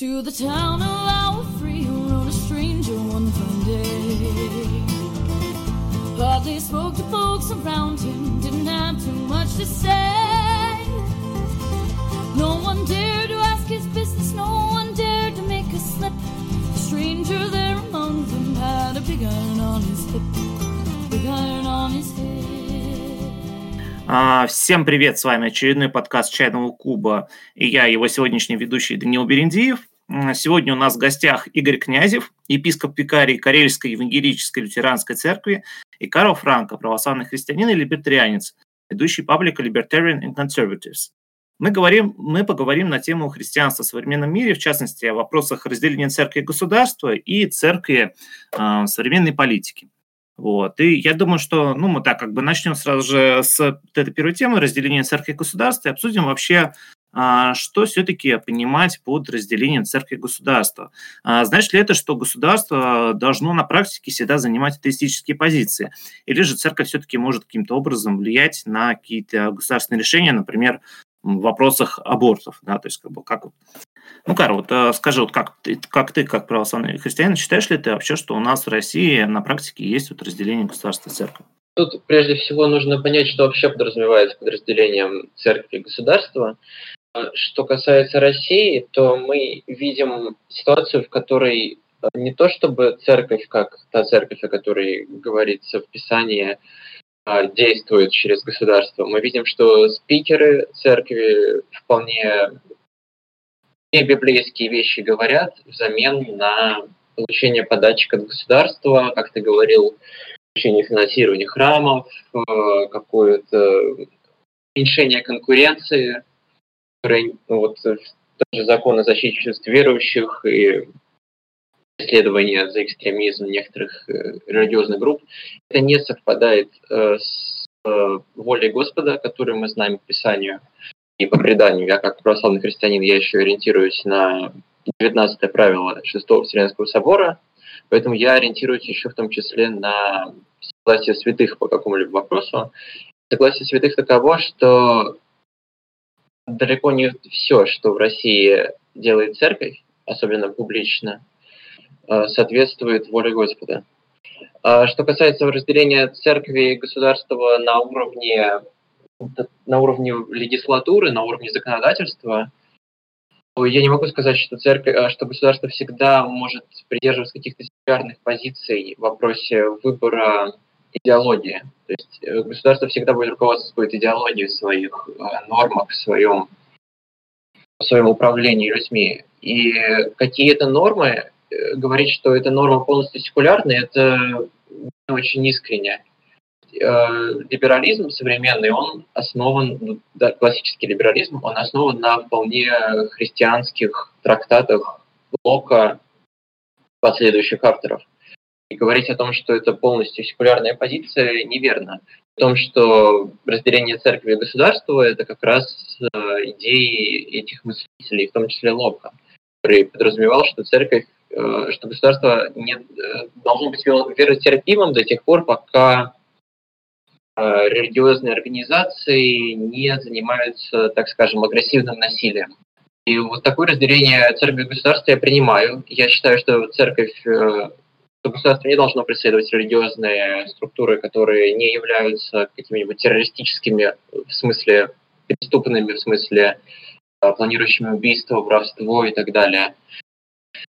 To the town of our free who rode a stranger one fine day. Hardly spoke to folks around him, didn't have too much to say. No one dared to ask his business, no one dared to make a slip. The stranger there among them had a big iron on his hip, big iron on his head. А, Всем привет, с вами очередной подкаст «Чайного куба» и я, его сегодняшний ведущий Даниил Берендиев. Сегодня у нас в гостях Игорь Князев, епископ викарий Карельской евангелической лютеранской церкви, и Карл Франко, православный христианин и либертарианец, ведущий паблика Libertarian and Conservatives. Мы, говорим, мы поговорим на тему христианства в современном мире, в частности, о вопросах разделения церкви и государства и церкви э, современной политике. Вот. И я думаю, что ну, мы так как бы начнем сразу же с этой первой темы разделения церкви и государства и обсудим вообще, а, что все-таки понимать под разделением церкви и государства. А, Значит ли это, что государство должно на практике всегда занимать атеистические позиции? Или же церковь все-таки может каким-то образом влиять на какие-то государственные решения, например, в вопросах абортов? Да? То есть как бы как вот ну, Карл, вот э, скажи, вот как ты, как ты, как православный христианин, считаешь ли ты вообще, что у нас в России на практике есть вот разделение государства и церкви? Тут прежде всего нужно понять, что вообще подразумевается под разделением церкви и государства. А Что касается России, то мы видим ситуацию, в которой э, не то чтобы церковь, как та церковь, о которой говорится в Писании, а, действует через государство. Мы видим, что спикеры церкви вполне не библейские вещи говорят взамен на получение подачек от государства, как ты говорил, получение финансирования храмов, э, какое-то уменьшение конкуренции, ну, вот, э, даже закон о защите чувств верующих и исследования за экстремизм некоторых э, религиозных групп, это не совпадает э, с э, волей Господа, которую мы знаем по Писанию и по преданию. Я как православный христианин, я еще ориентируюсь на 19 правило Шестого Вселенского собора, поэтому я ориентируюсь еще в том числе на согласие святых по какому-либо вопросу. Согласие святых таково, что далеко не все, что в России делает церковь, особенно публично, э, соответствует воле Господа. А Что касается разделения церкви и государства на уровне на уровне легислатуры, на уровне законодательства, я не могу сказать, что церковь, а, что государство всегда может придерживаться каких-то секулярных позиций в вопросе выбора идеологии. То есть э, государство всегда будет руководствоваться идеологией в своих э, нормах, в своем, в своем управлении людьми. И какие-то нормы, э, говорить, что эта норма полностью секулярная, это очень искренне. Э, либерализм современный, он основан, ну, да, классический либерализм, он основан на вполне христианских трактатах Лока, последующих авторов. И говорить о том, что это полностью секулярная позиция, неверно. В том, что разделение церкви и государства – это как раз э, идеи этих мыслителей, в том числе Лока, который подразумевал, что церковь, э, что государство не, должно быть веротерпимым до тех пор, пока религиозные организации не занимаются, так скажем, агрессивным насилием. И вот такое разделение церкви и государства я принимаю. Я считаю, что церковь, э, что государство не должно преследовать религиозные структуры, которые не являются какими-нибудь террористическими, в смысле преступными, в смысле э, планирующими убийство, воровство и так далее.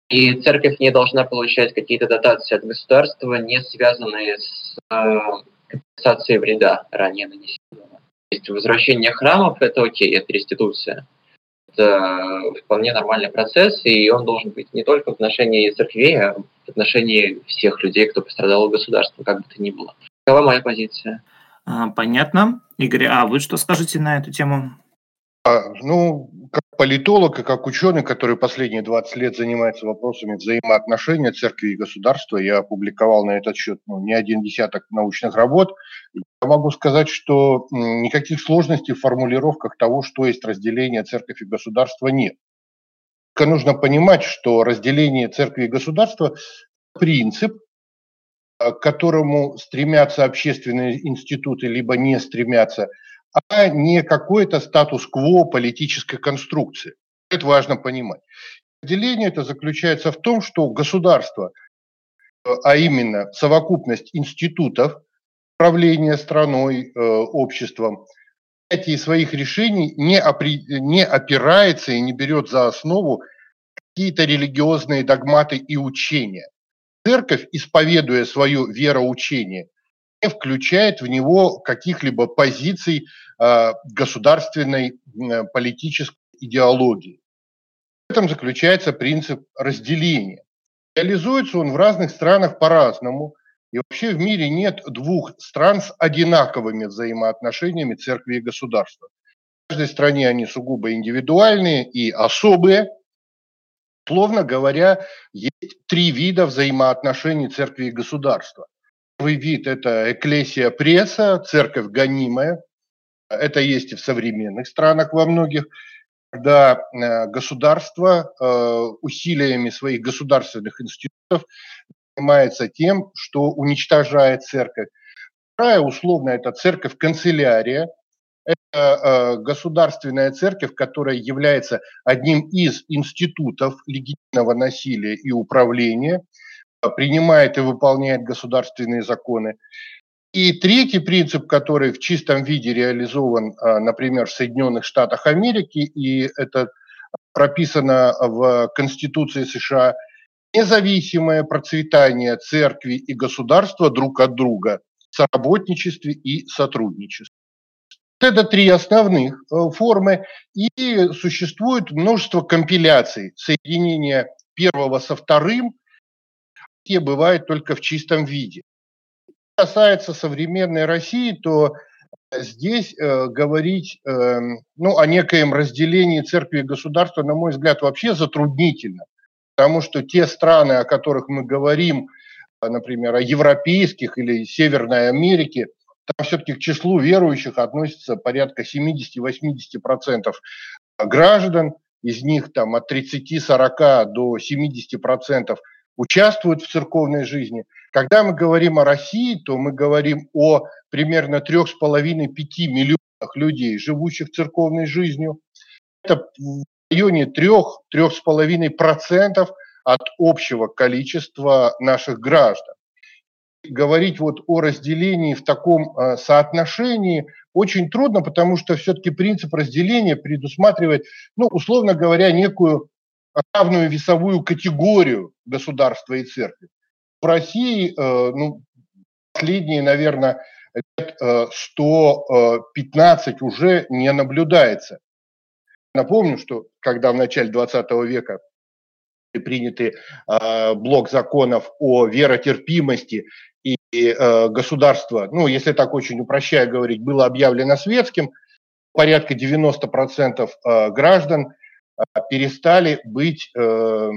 И церковь не должна получать какие-то дотации от государства, не связанные с компенсации вреда ранее нанесенного. То есть возвращение храмов – это окей, это реституция. Это вполне нормальный процесс, и он должен быть не только в отношении церквей, а в отношении всех людей, кто пострадал от государства, как бы то ни было. Такова моя позиция. А, Понятно. Игорь, а вы что скажете на эту тему? А, ну, как политолог и как ученый, который последние 20 лет занимается вопросами взаимоотношений церкви и государства, я опубликовал на этот счет ну, не один десяток научных работ. Я могу сказать, что никаких сложностей в формулировках того, что есть разделение церкви и государства, нет. Только нужно понимать, что разделение церкви и государства – принцип, к которому стремятся общественные институты, либо не стремятся – а не какой-то статус-кво политической конструкции. Это важно понимать. разделение это заключается в том, что государство, а именно совокупность институтов управления страной, э, обществом, принятии своих решений не, опри, не опирается и не берет за основу какие-то религиозные догматы и учения. Церковь, исповедуя свое вероучение, не включает в него каких-либо позиций э, государственной э, политической идеологии. В этом заключается принцип разделения. Реализуется он в разных странах по-разному. И вообще в мире нет двух стран с одинаковыми взаимоотношениями церкви и государства. В каждой стране они сугубо индивидуальные и особые. Словно говоря, есть три вида взаимоотношений церкви и государства. Первый вид – это эклесия пресса, церковь гонимая. Это есть и в современных странах во многих когда э, государство э, усилиями своих государственных институтов занимается тем, что уничтожает церковь. Вторая, условно, это церковь-канцелярия, это э, государственная церковь, которая является одним из институтов легитимного насилия и управления, принимает и выполняет государственные законы. И третий принцип, который в чистом виде реализован, а, например, в Соединенных Штатах Америки, и это прописано в Конституции США, независимое процветание церкви и государства друг от друга в соработничестве и сотрудничестве. Это три основных э, формы, и существует множество компиляций, соединения первого со вторым, те бывают только в чистом виде касается современной России, то здесь э, говорить э, ну, о некоем разделении церкви и государства, на мой взгляд, вообще затруднительно. Потому что те страны, о которых мы говорим, э, например, о европейских или Северной Америке, там все-таки к числу верующих относится порядка 70-80% граждан, из них там от 30-40 до 70% участвуют в церковной жизни. Когда мы говорим о России, то мы говорим о примерно 3,5-5 миллионах людей, живущих церковной жизнью. Это в районе 3-3,5% от общего количества наших граждан. Говорить вот о разделении в таком э, соотношении очень трудно, потому что все-таки принцип разделения предусматривает, ну, условно говоря, некую равную весовую категорию государства и церкви. В России, э, ну, последние, наверное, лет 115 э, уже не наблюдается. Напомню, что когда в начале 20 века приняты э, блок законов о веротерпимости и государство, ну, если так очень упрощая говорить, было объявлено светским, порядка 90% граждан перестали быть э,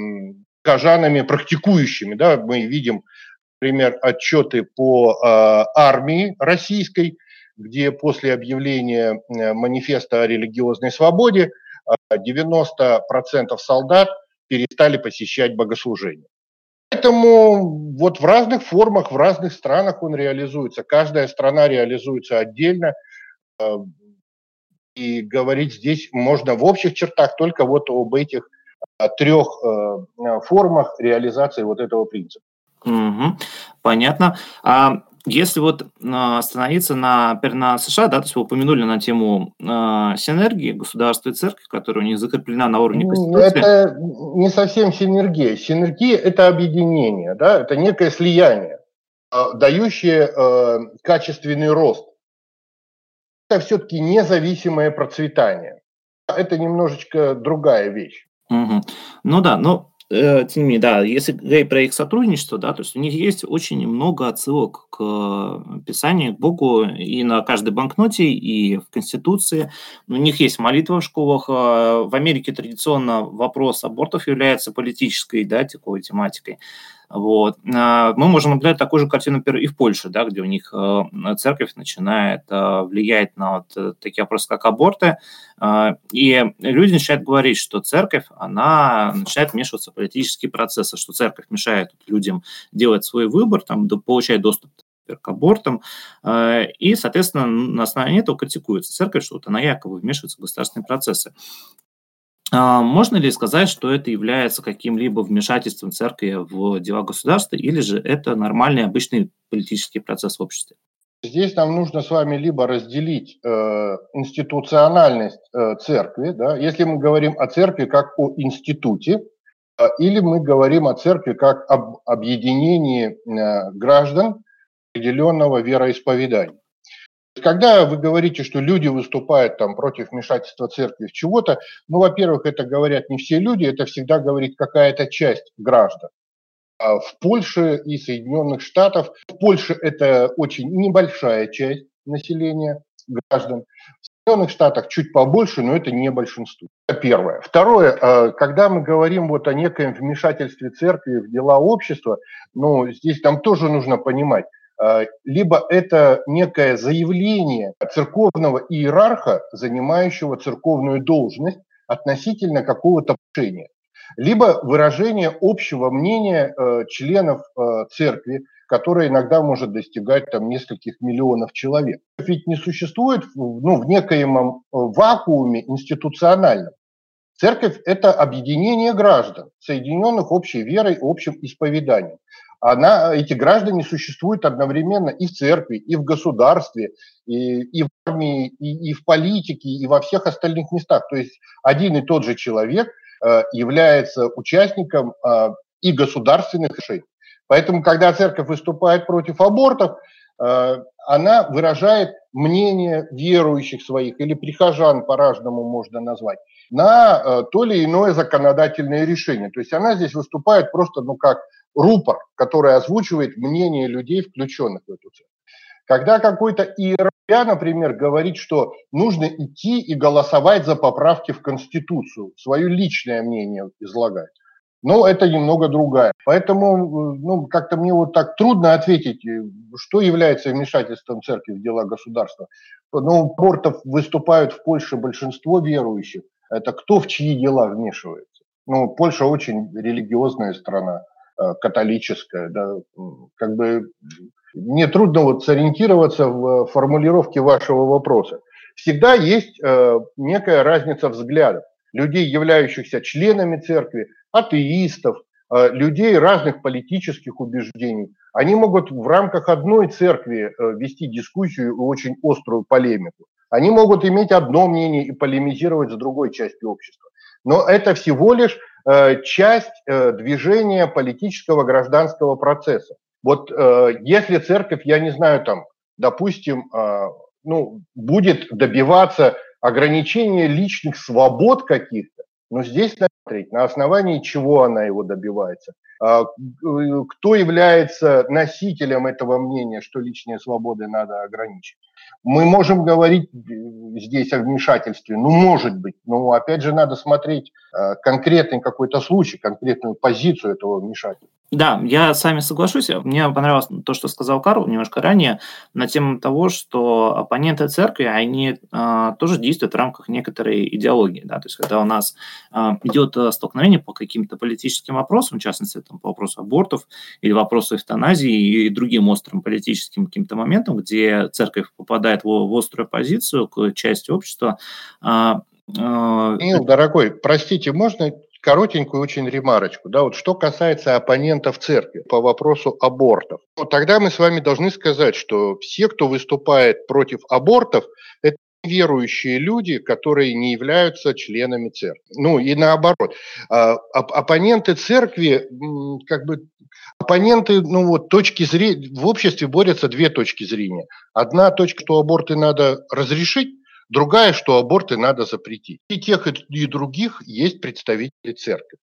кожанами практикующими. Да? Мы видим, например, отчеты по э, армии российской, где после объявления э, манифеста о религиозной свободе 90% а, солдат перестали посещать богослужения. Поэтому вот в разных формах, в разных странах он реализуется. Каждая страна реализуется отдельно. И говорить здесь можно в общих чертах только вот об этих а, трех э, формах реализации вот этого принципа. Угу, понятно. А если вот а, остановиться на, например, на США, да, то есть вы упомянули на тему э, синергии государства и церкви, которая у них закреплена на уровне Конституции. Это не совсем синергия. Синергия – это объединение, да, это некое слияние, дающее э, качественный рост это все-таки независимое процветание. Это немножечко другая вещь. Угу. Ну да, но э, тем не менее, да, если говорить про их сотрудничество, да, то есть у них есть очень много отсылок к Писанию, к Богу и на каждой банкноте, и в Конституции. У них есть молитва в школах. Э, в Америке традиционно вопрос абортов является политической, да, такой тематикой. Вот. А, мы можем наблюдать такую же картину, например, и в Польше, да, где у них э, церковь начинает э, влиять на вот э, такие вопросы, как аборты, и люди начинают говорить, что церковь, она начинает вмешиваться в политические процессы, что церковь мешает людям делать свой выбор, там, получать доступ к абортам, и, соответственно, на основании этого критикуется церковь, что вот она якобы вмешивается в государственные процессы. А можно ли сказать, что это является каким-либо вмешательством церкви в дела государства, или же это нормальный обычный политический процесс в обществе? Здесь нам нужно с вами либо разделить э, институциональность э, церкви, да, если мы говорим о церкви как о институте, э, или мы говорим о церкви как об объединении э, граждан определенного вероисповедания. Когда вы говорите, что люди выступают там против вмешательства церкви в чего-то, ну, во-первых, это говорят не все люди, это всегда говорит какая-то часть граждан. А в Польше и Соединенных Штатах, в Польше это очень небольшая часть населения, граждан. В Соединенных Штатах чуть побольше, но это не большинство. Это первое. Второе, а, когда мы говорим вот о некоем вмешательстве церкви в дела общества, ну, здесь нам тоже нужно понимать, либо это некое заявление церковного иерарха, занимающего церковную должность относительно какого-то решения, либо выражение общего мнения э, членов э, церкви, которое иногда может достигать там нескольких миллионов человек. Ведь не существует ну, в некоем э, вакууме институциональном. Церковь – это объединение граждан, соединенных общей верой, общим исповеданием она, эти граждане существуют одновременно и в церкви, и в государстве, и, и в армии, и, и в политике, и во всех остальных местах. То есть один и тот же человек э, является участником э, и государственных решений. Поэтому, когда церковь выступает против абортов, э, она выражает мнение верующих своих или прихожан, по-разному можно назвать, на э, то или иное законодательное решение. То есть она здесь выступает просто, ну, как рупор, который озвучивает мнение людей, включенных в эту цель. Когда какой-то иерархия, например, говорит, что нужно идти и голосовать за поправки в Конституцию, свое личное мнение излагает, но это немного другая. Поэтому ну, как-то мне вот так трудно ответить, что является вмешательством церкви в дела государства. Ну, портов выступают в Польше большинство верующих. Это кто в чьи дела вмешивается? Ну, Польша очень религиозная страна. Э, католическая, да, как бы мне трудно вот сориентироваться в формулировке вашего вопроса. Всегда есть э, некая разница взглядов людей, являющихся членами церкви, атеистов, э, людей разных политических убеждений. Они могут в рамках одной церкви э, вести дискуссию и очень острую полемику. Они могут иметь одно мнение и полемизировать с другой частью общества. Но это всего лишь Э, часть э, движения политического гражданского процесса. Вот э, если церковь, я не знаю, там, допустим, ну, будет добиваться ограничения личных свобод каких-то, но здесь смотреть, на основании чего она его добивается. А, кто является носителем этого мнения, что личные свободы надо ограничить. Мы можем говорить здесь о вмешательстве, ну, может быть, но опять же надо смотреть э, конкретный какой-то случай, конкретную позицию этого вмешательства. Да, я с вами соглашусь. Мне понравилось то, что сказал Карл немножко ранее, на тему того, что оппоненты церкви, они э, тоже действуют в рамках некоторой идеологии. Да? То есть, когда у нас э, идет столкновение по каким-то политическим вопросам, в частности, там, по вопросу абортов или вопросу эвтаназии и другим острым политическим каким-то моментам, где церковь попадает в, в острую позицию к части общества, э, Мил, дорогой, простите, можно коротенькую очень ремарочку. Да, вот что касается оппонентов церкви по вопросу абортов. Вот тогда мы с вами должны сказать, что все, кто выступает против абортов, это верующие люди, которые не являются членами церкви. Ну и наоборот. А, оппоненты церкви, как бы, оппоненты, ну вот точки зрения, в обществе борются две точки зрения. Одна точка, что аборты надо разрешить, Другая, что аборты надо запретить. И тех, и других есть представители церкви.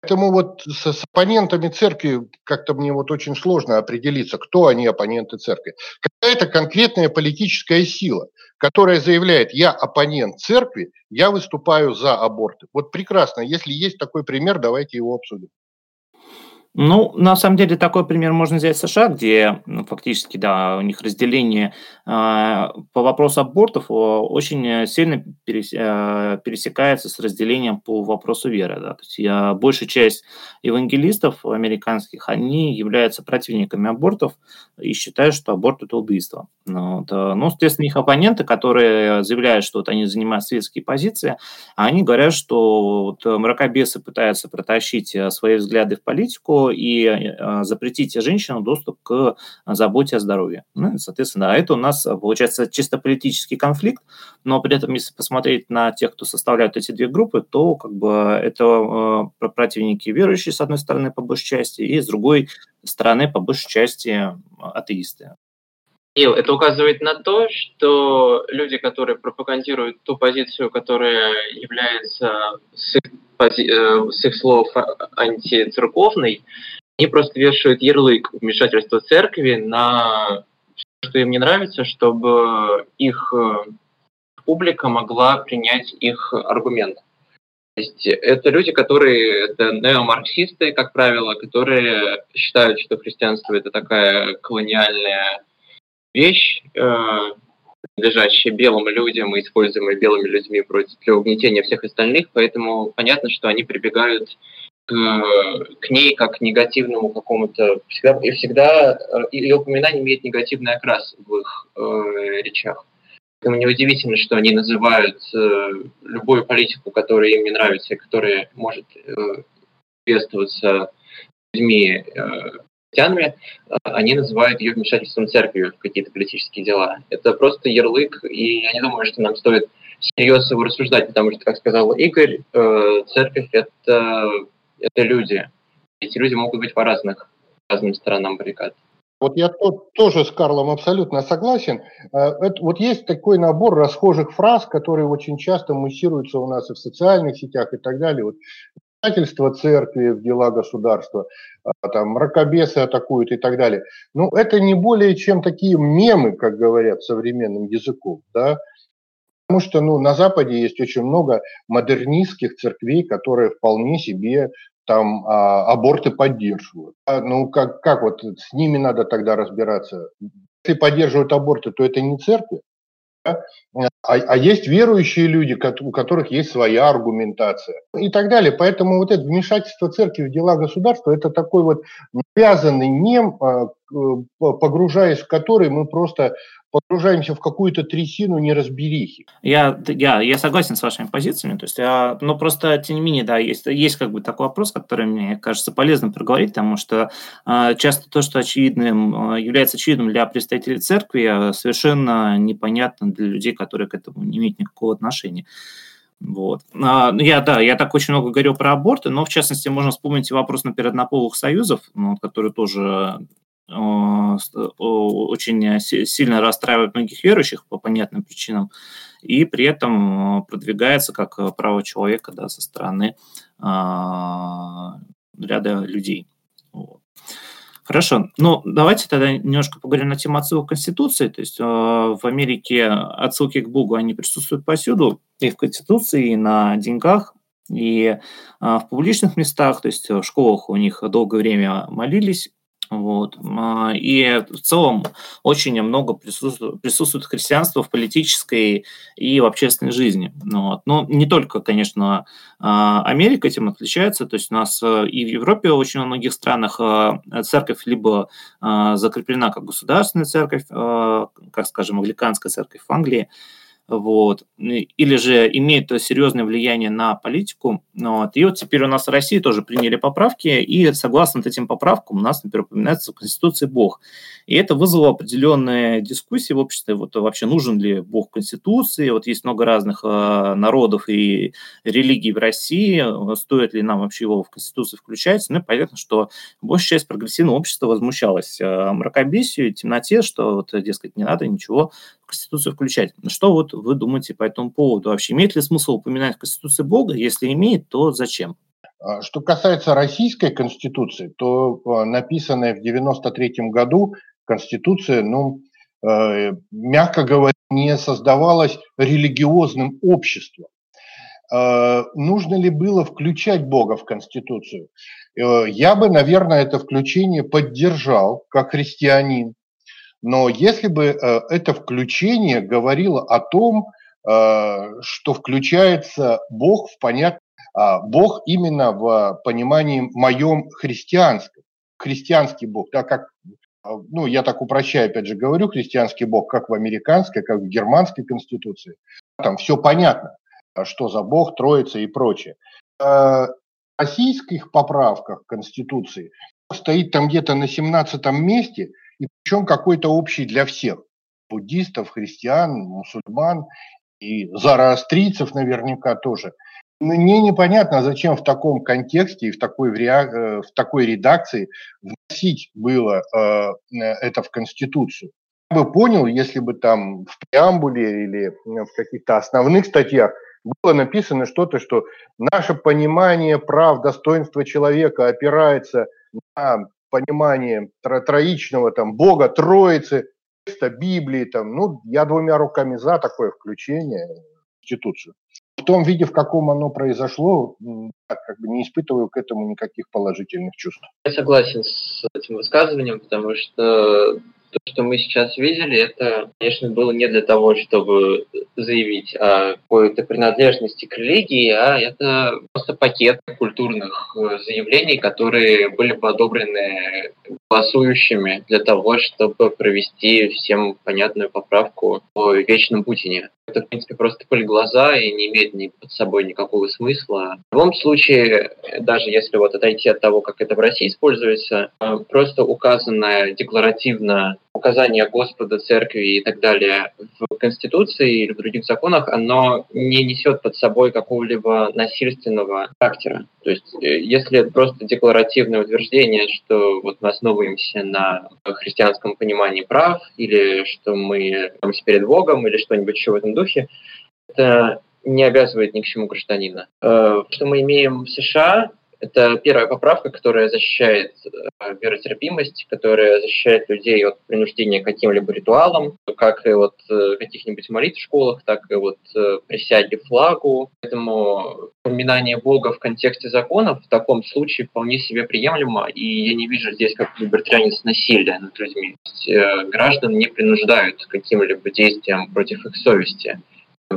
Поэтому вот с, с оппонентами церкви как-то мне вот очень сложно определиться, кто они оппоненты церкви. Какая-то конкретная политическая сила, которая заявляет, я оппонент церкви, я выступаю за аборты. Вот прекрасно, если есть такой пример, давайте его обсудим. Ну, на самом деле, такой пример можно взять в США, где ну, фактически, да, у них разделение э, по вопросу абортов очень сильно э, пересекается с разделением по вопросу веры. Да. То есть я, большая часть евангелистов американских, они являются противниками абортов и считают, что аборт – это убийство. Ну, вот, ну, соответственно, их оппоненты, которые заявляют, что вот они занимают светские позиции, они говорят, что вот мракобесы пытаются протащить свои взгляды в политику, и э, запретить женщинам доступ к заботе о здоровье. Ну, соответственно, да, это у нас получается чисто политический конфликт, но при этом, если посмотреть на тех, кто составляют эти две группы, то как бы это противники верующие, с одной стороны, по большей части, и с другой стороны, по большей части, атеисты. Ил, это указывает на то, что люди, которые пропагандируют ту позицию, которая является с их Э, с их слов антицерковный, они просто вешают ярлык вмешательства церкви на что им не нравится, чтобы их э, публика могла принять их аргумент. То есть это люди, которые это неомарксисты, как правило, которые считают, что христианство это такая колониальная вещь, э, принадлежащие белым людям и используемые белыми людьми против для угнетения всех остальных, поэтому понятно, что они прибегают к, к ней как к негативному какому-то всегда и всегда ее упоминание имеет негативный окрас в их э, речах. Поэтому неудивительно, что они называют э, любую политику, которая им не нравится и которая может э, приветствоваться людьми э, христианами, э, они называют ее вмешательством церкви в какие-то политические дела. Это просто ярлык, и я не думаю, что нам стоит серьезно его рассуждать, потому что, как сказал Игорь, э, церковь это, это люди. Эти люди могут быть по разных, разным сторонам баррикад. Вот я тот, тоже с Карлом абсолютно согласен. Э, это, вот есть такой набор расхожих фраз, которые очень часто муссируются у нас и в социальных сетях и так далее. Вот вмешательство церкви в дела государства, а, там мракобесы атакуют и так далее. Ну, это не более чем такие мемы, как говорят современным языком, да, потому что, ну, на Западе есть очень много модернистских церквей, которые вполне себе там а, аборты поддерживают. А, ну, как, как вот с ними надо тогда разбираться? Если поддерживают аборты, то это не церковь, а, а есть верующие люди, у которых есть своя аргументация и так далее. Поэтому вот это вмешательство церкви в дела государства – это такой вот навязанный мем, а, погружаясь в который мы просто погружаемся в какую-то трясину неразберихи. Я, я, я согласен с вашими позициями, то есть, я, но просто, тем не менее, да, есть, есть как бы такой вопрос, который мне кажется полезным проговорить, потому что э, часто то, что очевидным, э, является очевидным для представителей церкви, совершенно непонятно для людей, которые к этому не имеют никакого отношения. Вот. А, ну, я, да, я так очень много говорил про аборты, но, в частности, можно вспомнить вопрос, например, однополых союзов, ну, который тоже очень сильно расстраивает многих верующих по понятным причинам, и при этом продвигается как право человека да, со стороны ряда людей. Вот. Хорошо. Ну, давайте тогда немножко поговорим на тему отсылок Конституции. То есть э, в Америке отсылки к Богу, они присутствуют повсюду, и в Конституции, и на деньгах, и э, в публичных местах, то есть в школах у них долгое время молились вот. А, и в целом очень много присутствует, присутствует христианство в политической и в общественной жизни. Вот. Но не только, конечно, а, Америка этим отличается. То есть у нас э, и в Европе очень во многих странах э, церковь либо а, закреплена как государственная церковь, э, как, скажем, англиканская церковь в Англии, вот, или же имеет серьезное влияние на политику. Вот. И вот теперь у нас в России тоже приняли поправки, и согласно этим поправкам у нас, например, упоминается в Конституции Бог. И это вызвало определенные дискуссии в обществе, вот вообще нужен ли Бог в Конституции, вот есть много разных э, народов и религий в России, стоит ли нам вообще его в Конституцию включать. Ну и понятно, что большая часть прогрессивного общества возмущалась э, мракобесию, темноте, что вот, дескать, не надо ничего Конституцию включать. Что вот вы думаете по этому поводу? Вообще имеет ли смысл упоминать в Конституции Бога? Если имеет, то зачем? А, что касается российской конституции, то а, написанная в 93 году конституция, ну, э, мягко говоря, не создавалась религиозным обществом. э, нужно ли было включать Бога в Конституцию. Э, я бы, наверное, это включение поддержал как христианин. Но если бы э, это включение говорило о том, что включается Бог в понятие, а, Бог именно в понимании моем христианском, христианский Бог, да, как а, ну, я так упрощаю, опять же, говорю, христианский бог, как в американской, как в германской конституции. Там все понятно, что за бог, троица и прочее. В российских поправках Конституции стоит там где-то на 17 месте, и причем какой-то общий для всех. Буддистов, христиан, мусульман и зороастрийцев наверняка тоже – мне непонятно, зачем в таком контексте и в такой, в, rea- в такой редакции вносить было э, это в Конституцию. Я бы понял, если бы там в преамбуле или в каких-то основных статьях было написано что-то, что наше понимание прав, достоинства человека опирается на понимание тро- троичного там, Бога, Троицы, текста Библии. Там, ну, я двумя руками за такое включение в Конституцию в том виде, в каком оно произошло, как бы не испытываю к этому никаких положительных чувств. Я согласен с этим высказыванием, потому что то, что мы сейчас видели, это, конечно, было не для того, чтобы заявить о какой-то принадлежности к религии, а это просто пакет культурных э, заявлений, которые были бы голосующими для того, чтобы провести всем понятную поправку о вечном Путине. Это, в принципе, просто пыль глаза и не имеет ни под собой никакого смысла. В любом случае, даже если вот отойти от того, как это в России используется, э, просто указанное декларативно указание Господа, церкви и так далее в Конституции или в других законах, оно не несет под собой какого-либо насильственного характера. То есть, э, если это просто декларативное утверждение, что вот мы основываемся на христианском понимании прав, или что мы перед Богом, или что-нибудь еще в этом духе, это не обязывает ни к чему гражданина. Э, что мы имеем в США, это первая поправка, которая защищает э, веротерпимость, которая защищает людей от принуждения к каким-либо ритуалам, как и вот э, каких-нибудь молитв в школах, так и вот э, присяги флагу. Поэтому упоминание Бога в контексте законов в таком случае вполне себе приемлемо, и я не вижу здесь как либертарианец насилия над людьми. Граждан не принуждают к каким-либо действиям против их совести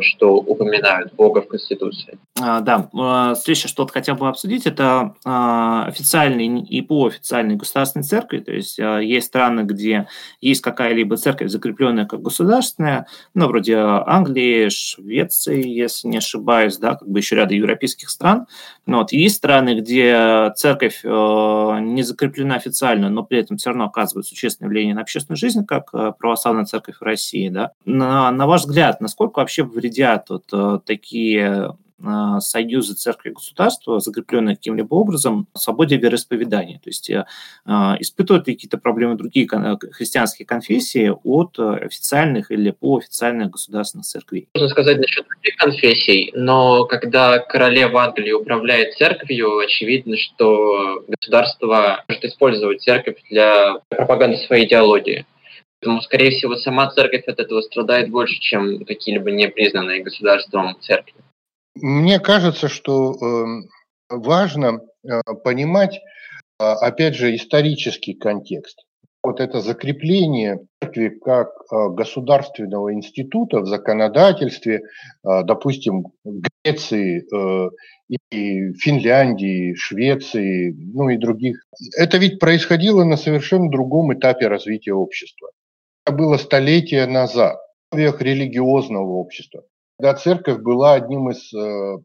что упоминают Бога в Конституции. А, да, а, следующее, что хотел бы обсудить, это а, официальные и полуофициальные государственные церкви. То есть а, есть страны, где есть какая-либо церковь, закрепленная как государственная, ну, вроде Англии, Швеции, если не ошибаюсь, да, как бы еще ряда европейских стран. Но вот есть страны, где церковь не закреплена официально, но при этом все равно оказывает существенное влияние на общественную жизнь, как православная церковь в России. Да. На, на ваш взгляд, насколько вообще вредят вот э, такие э, союзы церкви и государства, закрепленные каким-либо образом, свободе вероисповедания. То есть э, испытывают какие-то проблемы другие христианские конфессии от официальных или полуофициальных государственных церквей. Можно сказать насчет других конфессий, но когда королева Англии управляет церковью, очевидно, что государство может использовать церковь для пропаганды своей идеологии. Поэтому, скорее всего, сама церковь от этого страдает больше, чем какие-либо непризнанные государством церкви. Мне кажется, что эм, важно э, понимать, а, опять же, исторический контекст. Вот это закрепление церкви как э, государственного института в законодательстве, э, допустим, Греции и Финляндии, Швеции, ну и других. Это ведь происходило на совершенно другом этапе развития общества было столетия назад, в религиозного общества, когда церковь была одним из э,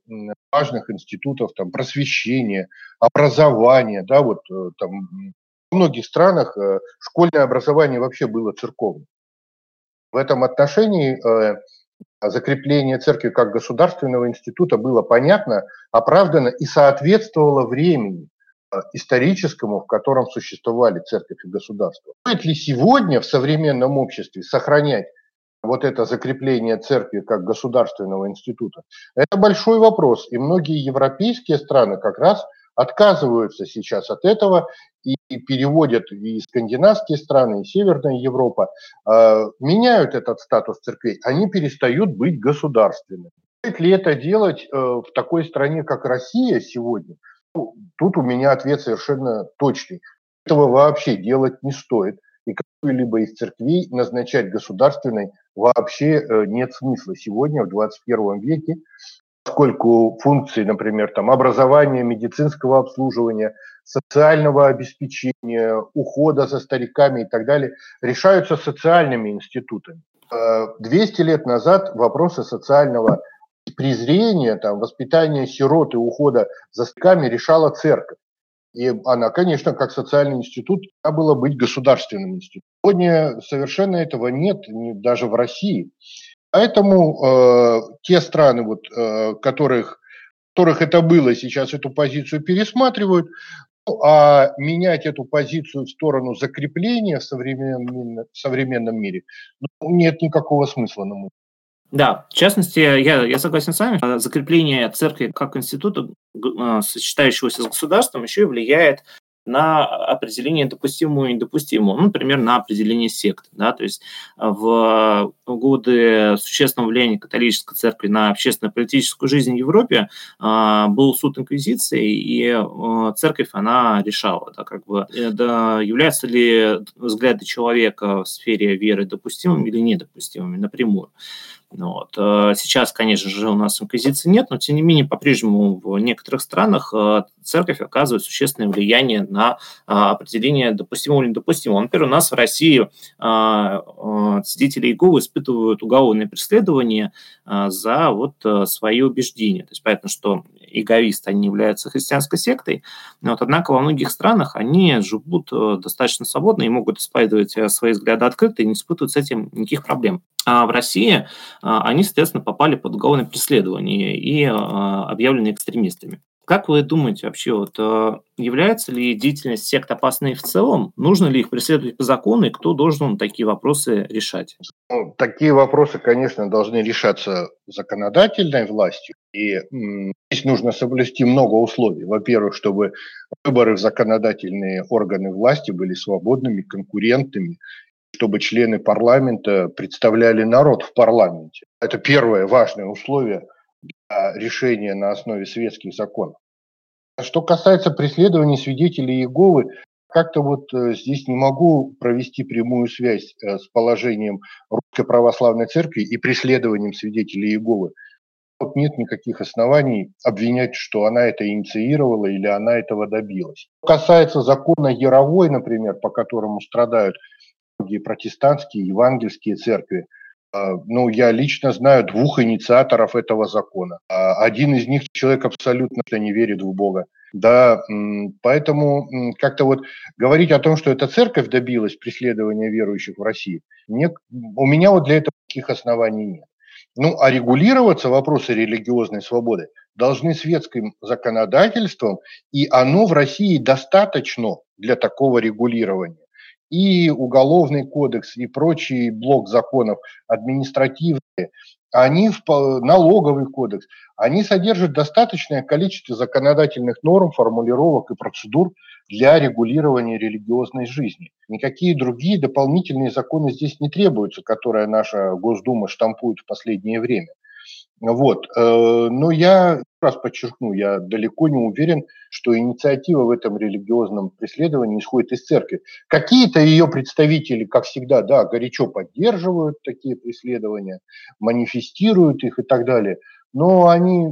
важных институтов там, просвещения, образования, да, вот э, там в многих странах э, школьное образование вообще было церковным. В этом отношении закрепление церкви как государственного института было понятно, оправдано и соответствовало времени. Э, историческому, в котором существовали церковь и государство. Стоит ли сегодня в современном обществе сохранять вот это закрепление церкви как государственного института? Это большой вопрос, и многие европейские страны как раз отказываются сейчас от этого и переводят и скандинавские страны, и Северная Европа, э, меняют этот статус церквей, они перестают быть государственными. Стоит ли это делать э, в такой стране, как Россия сегодня? Тут у меня ответ совершенно точный. Этого вообще делать не стоит. И какую-либо из церквей назначать государственной вообще э, нет смысла сегодня, в 21 веке, поскольку функции, например, там, образования, медицинского обслуживания, социального обеспечения, ухода за стариками и так далее решаются социальными институтами. 200 э, лет назад вопросы социального презрения, там, воспитания сирот и ухода за стариками решала церковь. И она, конечно, как социальный институт, должна была быть государственным институтом. Сегодня совершенно этого нет, даже в России. Поэтому э, те страны, вот, э, которых, которых это было, сейчас эту позицию пересматривают, ну, а менять эту позицию в сторону закрепления в современном, в современном мире ну, нет никакого смысла, на мой да, в частности, я, я согласен с вами, закрепление церкви как института, э, сочетающегося с государством, еще и влияет на определение допустимого и недопустимого, ну, например, на определение сект. Да? То есть в годы существенного влияния католической церкви на общественно-политическую жизнь в Европе а, был суд инквизиции, и а, церковь, она решала, да, как бы, э, да, являются ли взгляды человека в сфере веры допустимыми или недопустимыми напрямую. Ну вот. Э, сейчас, конечно же, у нас инквизиции нет, но тем не менее, по-прежнему в некоторых странах э, церковь оказывает существенное влияние на э, определение допустимого или недопустимого. Например, у нас в России свидетели Иеговы испытывают уголовное преследование за вот свои убеждения. То есть понятно, что иговисты, они являются христианской сектой, вот, однако во многих странах они живут достаточно свободно и могут исповедовать свои взгляды открыто и не испытывают с этим никаких проблем. А в России а, они, соответственно, попали под уголовное преследование и объявлены экстремистами. Как вы думаете вообще, вот, а, является ли деятельность сект опасной в целом? Нужно ли их преследовать по закону и кто должен такие вопросы решать? Ну, такие вопросы, конечно, должны решаться законодательной властью. И м, здесь нужно соблюсти много условий. Во-первых, чтобы выборы в законодательные органы власти были свободными, конкурентными чтобы члены парламента представляли народ в парламенте. Это первое важное условие решения на основе светских законов. Что касается преследования свидетелей Иеговы, как-то вот э, здесь не могу провести прямую связь э, с положением Русской Православной Церкви и преследованием свидетелей Иеговы. Вот нет никаких оснований обвинять, что она это инициировала или она этого добилась. Что касается закона Яровой, например, по которому страдают многие протестантские, евангельские церкви. А, ну, я лично знаю двух инициаторов этого закона. А, один из них человек абсолютно не верит в Бога. Да, поэтому как-то вот говорить о том, что эта церковь добилась преследования верующих в России, мне, у меня вот для этого таких оснований нет. Ну, а регулироваться вопросы религиозной свободы должны светским законодательством, и оно в России достаточно для такого регулирования и уголовный кодекс, и прочий блок законов административные, они в налоговый кодекс, они содержат достаточное количество законодательных норм, формулировок и процедур для регулирования религиозной жизни. Никакие другие дополнительные законы здесь не требуются, которые наша Госдума штампует в последнее время. Вот. Э, но я раз подчеркну, я далеко не уверен, что инициатива в этом религиозном преследовании исходит из церкви. Какие-то ее представители, как всегда, да, горячо поддерживают такие преследования, манифестируют их и так далее но они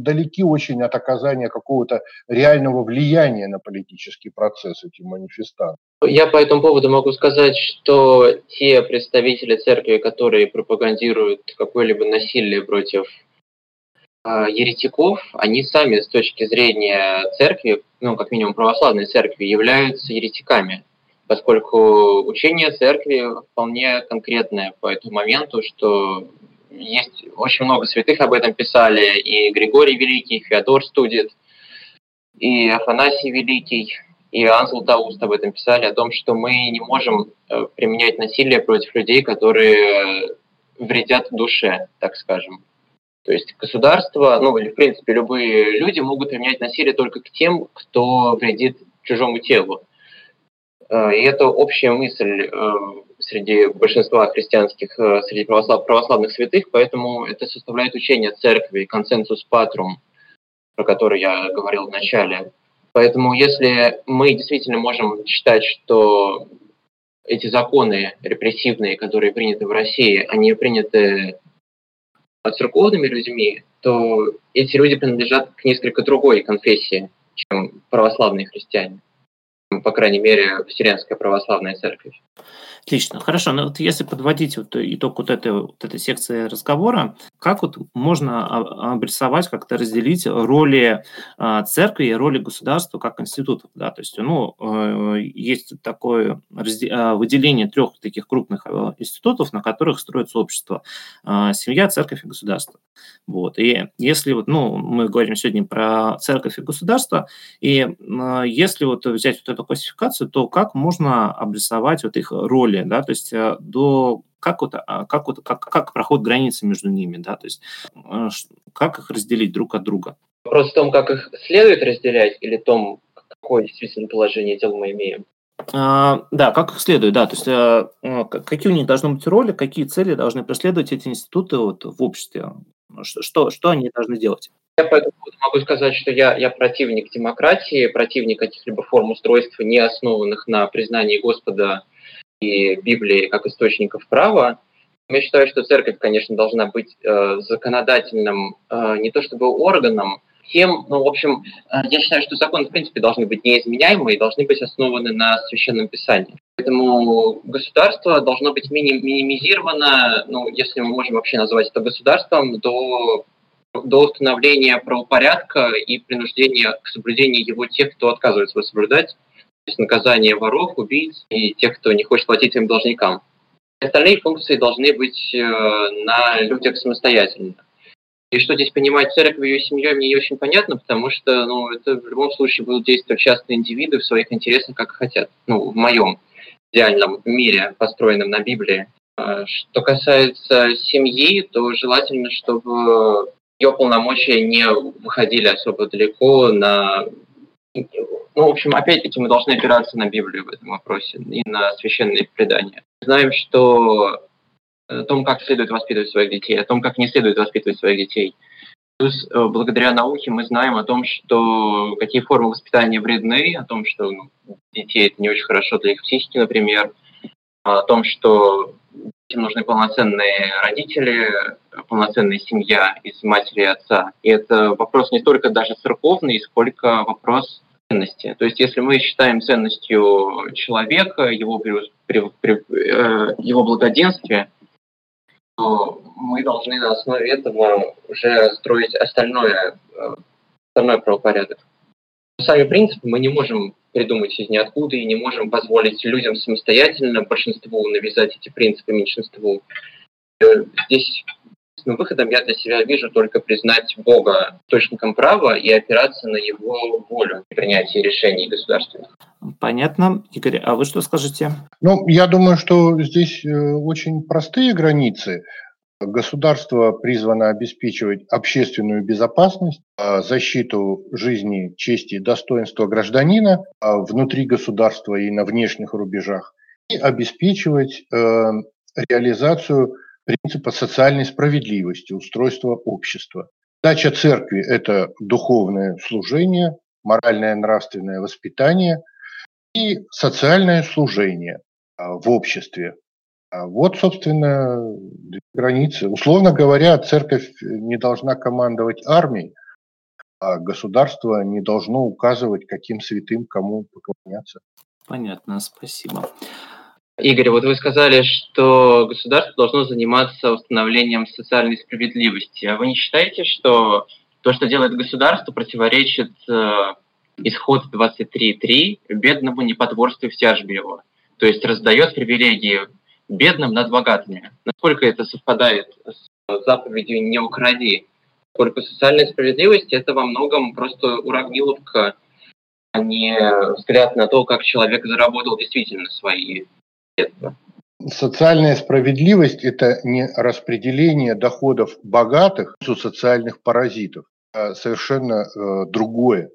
далеки очень от оказания какого-то реального влияния на политический процесс, эти манифестанты. Я по этому поводу могу сказать, что те представители церкви, которые пропагандируют какое-либо насилие против э, еретиков, они сами с точки зрения церкви, ну, как минимум православной церкви, являются еретиками, поскольку учение церкви вполне конкретное по этому моменту, что есть очень много святых об этом писали, и Григорий Великий, и Феодор Студит, и Афанасий Великий, и Иоанн Златоуст об этом писали, о том, что мы не можем э, применять насилие против людей, которые вредят душе, так скажем. То есть государство, ну или в принципе любые люди могут применять насилие только к тем, кто вредит чужому телу. Э, и это общая мысль э, среди большинства христианских, э, среди православ, православных святых, поэтому это составляет учение церкви, консенсус патрум, про который я говорил в начале. Поэтому если мы действительно можем считать, что эти законы репрессивные, которые приняты в России, они приняты церковными людьми, то эти люди принадлежат к несколько другой конфессии, чем православные христиане по крайней мере, Вселенская православная церковь. Отлично, хорошо. Но ну, вот если подводить вот итог вот этой, вот этой секции разговора, как вот можно обрисовать, как-то разделить роли а, церкви и роли государства как институтов? Да? То есть, ну, э, есть такое а, выделение трех таких крупных а, институтов, на которых строится общество. Семья, церковь и государство. Вот. И если вот, ну, мы говорим сегодня про церковь и государство, и если вот взять вот эту классификацию, то как можно обрисовать вот их роли, да, то есть э, до как вот, а, как вот, как, как проходят границы между ними, да, то есть э, как их разделить друг от друга? Вопрос в том, как их следует разделять, или в том, какое действительно положение дел мы имеем? А, да, как их следует, да, то есть а, какие у них должны быть роли, какие цели должны преследовать эти институты вот, в обществе, что, что они должны делать? Я по этому поводу могу сказать, что я, я противник демократии, противник каких-либо форм устройства, не основанных на признании Господа и Библии как источников права. Я считаю, что церковь, конечно, должна быть э, законодательным э, не то чтобы органом, тем, ну, в общем, э, я считаю, что законы, в принципе, должны быть неизменяемы и должны быть основаны на священном писании. Поэтому государство должно быть мини- минимизировано, ну, если мы можем вообще назвать это государством, до до установления правопорядка и принуждения к соблюдению его тех, кто отказывается его соблюдать, то есть наказание воров, убийц и тех, кто не хочет платить своим должникам. Остальные функции должны быть э, на людях самостоятельно. И что здесь понимать церковью и семьей, мне не очень понятно, потому что ну, это в любом случае будут действовать частные индивиды в своих интересах, как хотят. Ну, в моем идеальном мире, построенном на Библии. А что касается семьи, то желательно, чтобы ее полномочия не выходили особо далеко на... Ну, в общем, опять-таки мы должны опираться на Библию в этом вопросе и на священные предания. Знаем, что о том, как следует воспитывать своих детей, о том, как не следует воспитывать своих детей. Плюс э, благодаря науке мы знаем о том, что какие формы воспитания вредны, о том, что ну, детей это не очень хорошо для их психики, например, о том, что Детям нужны полноценные родители, полноценная семья из матери и отца. И это вопрос не только даже церковный, сколько вопрос ценности. То есть если мы считаем ценностью человека, его, при, при, при, э, его благоденствие, то мы должны на основе этого уже строить остальное, э, остальной правопорядок. Сами принципы мы не можем придумать из ниоткуда и не можем позволить людям самостоятельно, большинству, навязать эти принципы меньшинству. Э, здесь выходом я для себя вижу только признать Бога источником права и опираться на его волю при принятии решений государственных. Понятно. Игорь, а вы что скажете? Ну, я думаю, что здесь э, очень простые границы. Государство призвано обеспечивать общественную безопасность, а, защиту жизни, чести и достоинства гражданина а, внутри государства и на внешних рубежах, и обеспечивать э, реализацию принципа социальной справедливости, устройства общества. Задача церкви – это духовное служение, моральное нравственное воспитание и социальное служение а, в обществе, а вот, собственно, границы. Условно говоря, церковь не должна командовать армией, а государство не должно указывать, каким святым кому поклоняться. Понятно, спасибо. Игорь, вот вы сказали, что государство должно заниматься установлением социальной справедливости. А вы не считаете, что то, что делает государство, противоречит э, исход 23.3 бедному не потворствуй в тяжбе его? То есть раздает привилегии бедным над богатыми. Насколько это совпадает с заповедью «не укради», Сколько социальная справедливость – это во многом просто уравниловка, а не взгляд на то, как человек заработал действительно свои средства. Социальная справедливость – это не распределение доходов богатых у социальных паразитов, а совершенно э, другое.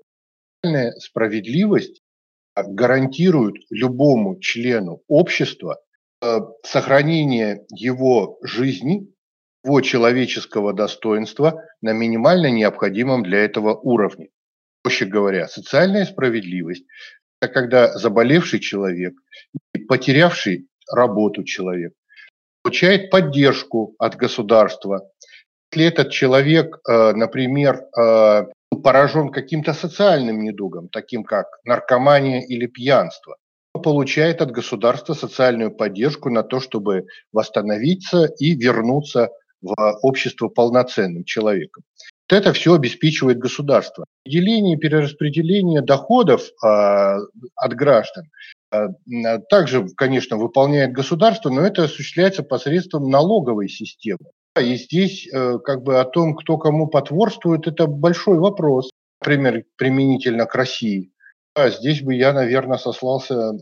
Социальная справедливость гарантирует любому члену общества сохранение его жизни, его человеческого достоинства на минимально необходимом для этого уровне. Проще говоря, социальная справедливость – это когда заболевший человек, потерявший работу человек, получает поддержку от государства. Если этот человек, э, например, э, поражен каким-то социальным недугом, таким как наркомания или пьянство, получает от государства социальную поддержку на то, чтобы восстановиться и вернуться в общество полноценным человеком. Вот это все обеспечивает государство. Деление и перераспределение доходов э, от граждан э, также, конечно, выполняет государство, но это осуществляется посредством налоговой системы. И здесь э, как бы о том, кто кому потворствует, это большой вопрос. Например, применительно к России. А здесь бы я, наверное, сослался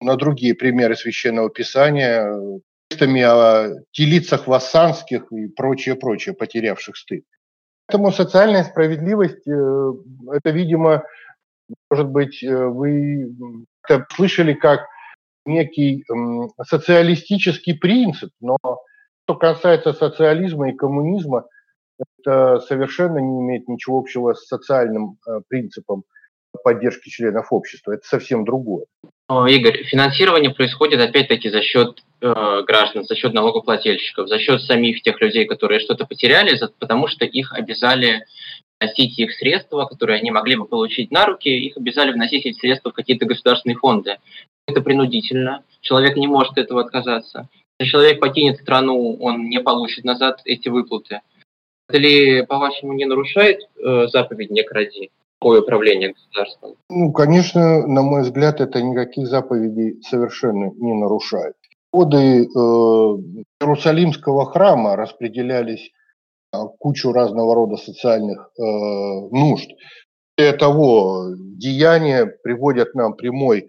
на другие примеры священного писания, текстами о телицах вассанских и прочее, прочее, потерявших стыд. Поэтому социальная справедливость, э, это, видимо, может быть, э, вы слышали как некий социалистический принцип, но что касается социализма и коммунизма, это совершенно не имеет ничего общего с социальным э, принципом поддержки членов общества. Это совсем другое. Игорь, финансирование происходит опять-таки за счет э, граждан, за счет налогоплательщиков, за счет самих тех людей, которые что-то потеряли, за, потому что их обязали вносить их средства, которые они могли бы получить на руки, их обязали вносить эти средства в какие-то государственные фонды. Это принудительно, человек не может этого отказаться. Если человек покинет страну, он не получит назад эти выплаты. Это ли, по-вашему, не нарушает э, заповедь «не кради»? Такое управление государством? Ну, конечно, на мой взгляд, это никаких заповедей совершенно не нарушает. Годы э, Иерусалимского храма распределялись э, кучу разного рода социальных э, нужд. Более того, деяния приводят нам прямой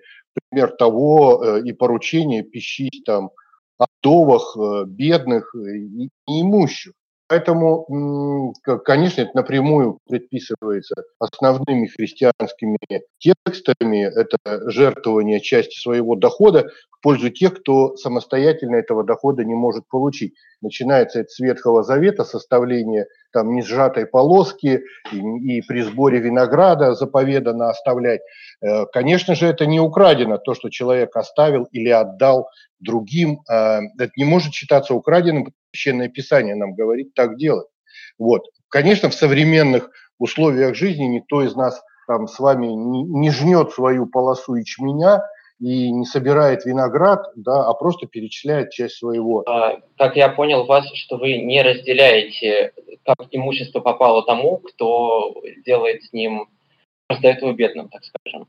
пример того э, и поручение пищить там о э, бедных и неимущих. Поэтому, конечно, это напрямую предписывается основными христианскими текстами. Это жертвование части своего дохода в пользу тех, кто самостоятельно этого дохода не может получить. Начинается это с Ветхого Завета, составление там не сжатой полоски и, и при сборе винограда заповедано оставлять. Э, конечно же, это не украдено, то, что человек оставил или отдал другим. Э, это не может считаться украденным, Священное Писание нам говорит так делать. Вот. Конечно, в современных условиях жизни никто из нас там с вами не, не жнет свою полосу ячменя и не собирает виноград, да, а просто перечисляет часть своего. А, как я понял вас, что вы не разделяете, как имущество попало тому, кто делает с ним, раздает его бедным, так скажем.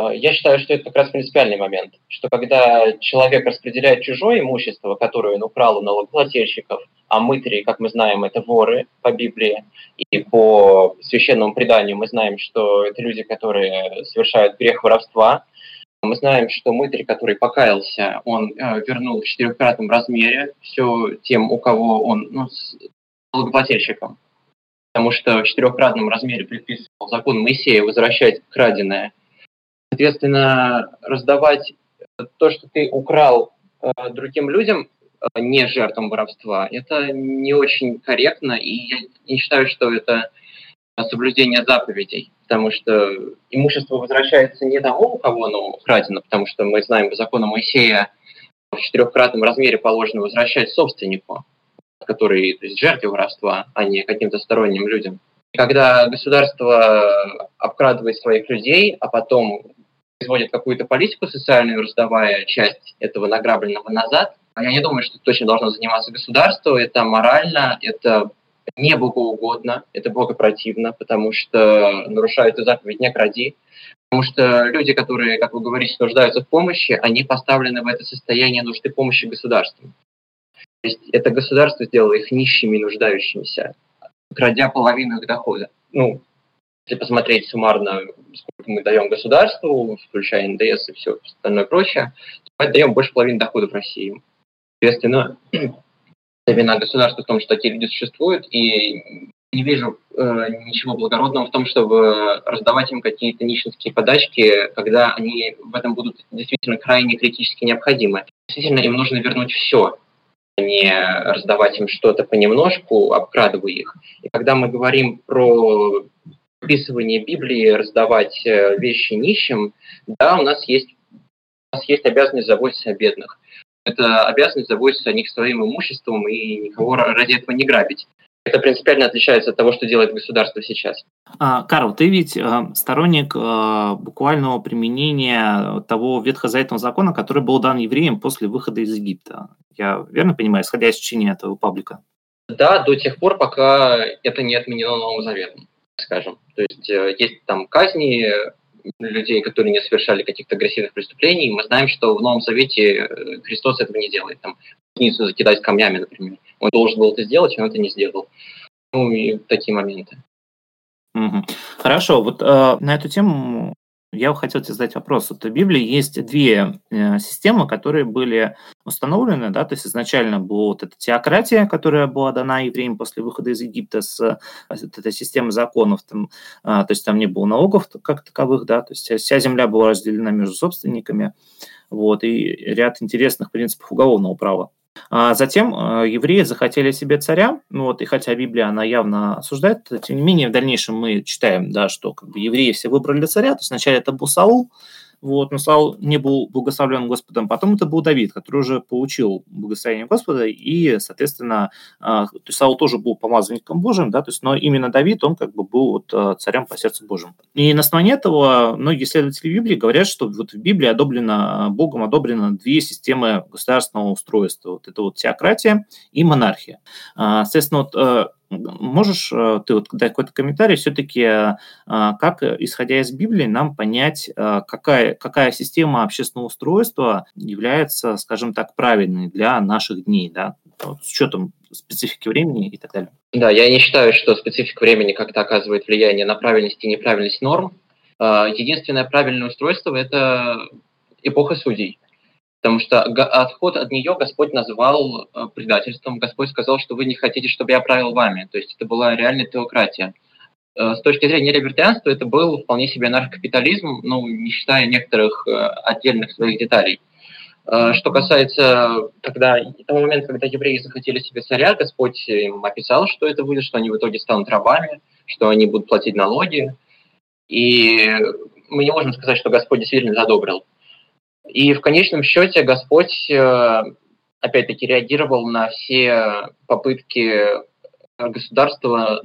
А, я считаю, что это как раз принципиальный момент, что когда человек распределяет чужое имущество, которое он украл у налогоплательщиков, а мытари, как мы знаем, это воры по Библии, и по священному преданию мы знаем, что это люди, которые совершают грех воровства, мы знаем, что мытарь, который покаялся, он э, вернул в четырехкратном размере все тем, у кого он, ну, с налогоплательщиком. Потому что в четырехкратном размере предписывал закон Моисея возвращать краденое Соответственно, раздавать то, что ты украл э, другим людям, э, не жертвам воровства, это не очень корректно, и я не считаю, что это соблюдение заповедей, потому что имущество возвращается не тому, у кого оно украдено, потому что мы знаем по закону Моисея в четырехкратном размере положено возвращать собственнику, который, то есть жертве воровства, а не каким-то сторонним людям. Когда государство обкрадывает своих людей, а потом производит какую-то политику социальную, раздавая часть этого награбленного назад. А я не думаю, что точно должно заниматься государство. Это морально, это не богоугодно, это богопротивно, потому что нарушают и заповедь «не кради». Потому что люди, которые, как вы говорите, нуждаются в помощи, они поставлены в это состояние нужды помощи государству. То есть это государство сделало их нищими и нуждающимися, крадя половину их дохода. Ну, если посмотреть суммарно, сколько мы даем государству, включая НДС и все остальное прочее, то мы даем больше половины доходов России. Соответственно, вина государства в том, что такие люди существуют, и не вижу э, ничего благородного в том, чтобы раздавать им какие-то нищенские подачки, когда они в этом будут действительно крайне критически необходимы. Действительно, им нужно вернуть все, а не раздавать им что-то понемножку, обкрадывая их. И когда мы говорим про описывание Библии, раздавать э, вещи нищим, да, у нас есть, у нас есть обязанность заботиться о бедных. Это обязанность заботиться о них своим имуществом и никого ради этого не грабить. Это принципиально отличается от того, что делает государство сейчас. А, Карл, ты ведь э, сторонник э, буквального применения того ветхозаветного закона, который был дан евреям после выхода из Египта. Я верно понимаю, исходя из чтения этого паблика? Да, до тех пор, пока это не отменено Новым Заветом, скажем. То есть э, есть там казни людей, которые не совершали каких-то агрессивных преступлений. Мы знаем, что в Новом Завете Христос этого не делает. Там, ницу закидать камнями, например. Он должен был это сделать, он это не сделал. Ну и такие моменты. Хорошо, вот э, на эту тему я хотел тебе задать вопрос. Вот в Библии есть две э, системы, которые были установлены, да, то есть изначально была вот эта теократия, которая была дана евреям после выхода из Египта с э, вот этой системой законов, там, э, то есть там не было налогов как таковых, да, то есть вся земля была разделена между собственниками, вот, и ряд интересных принципов уголовного права. А затем э, евреи захотели себе царя, ну вот, и хотя Библия, она явно осуждает, тем не менее, в дальнейшем мы читаем, да, что как бы, евреи все выбрали царя, то есть вначале это был Саул, вот, но Саул не был благословлен Господом. Потом это был Давид, который уже получил благословение Господа, и, соответственно, а, то есть Саул тоже был помазанником Божьим, да, то есть, но именно Давид, он как бы был вот а, царем по сердцу Божьему. И на основании этого многие исследователи Библии говорят, что вот в Библии одобрено, Богом одобрено две системы государственного устройства. Вот это вот теократия и монархия. А, соответственно, вот Можешь э, ты вот дать какой-то комментарий все-таки, э, как, исходя из Библии, нам понять, э, какая, какая система общественного устройства является, скажем так, правильной для наших дней, да, с учетом специфики времени и так далее? Да, я не считаю, что специфика времени как-то оказывает влияние на правильность и неправильность норм. Единственное правильное устройство – это эпоха судей. Потому что отход от нее Господь назвал э, предательством. Господь сказал, что вы не хотите, чтобы я правил вами. То есть это была реальная теократия. Э, с точки зрения либертианства это был вполне себе наркокапитализм, ну, не считая некоторых э, отдельных своих деталей. Что касается когда, того момента, когда евреи захотели себе царя, Господь им описал, что это будет, что они в итоге станут рабами, что они будут платить налоги. И мы не можем сказать, что Господь действительно задобрил. И в конечном счете Господь, э, опять-таки, реагировал на все попытки государства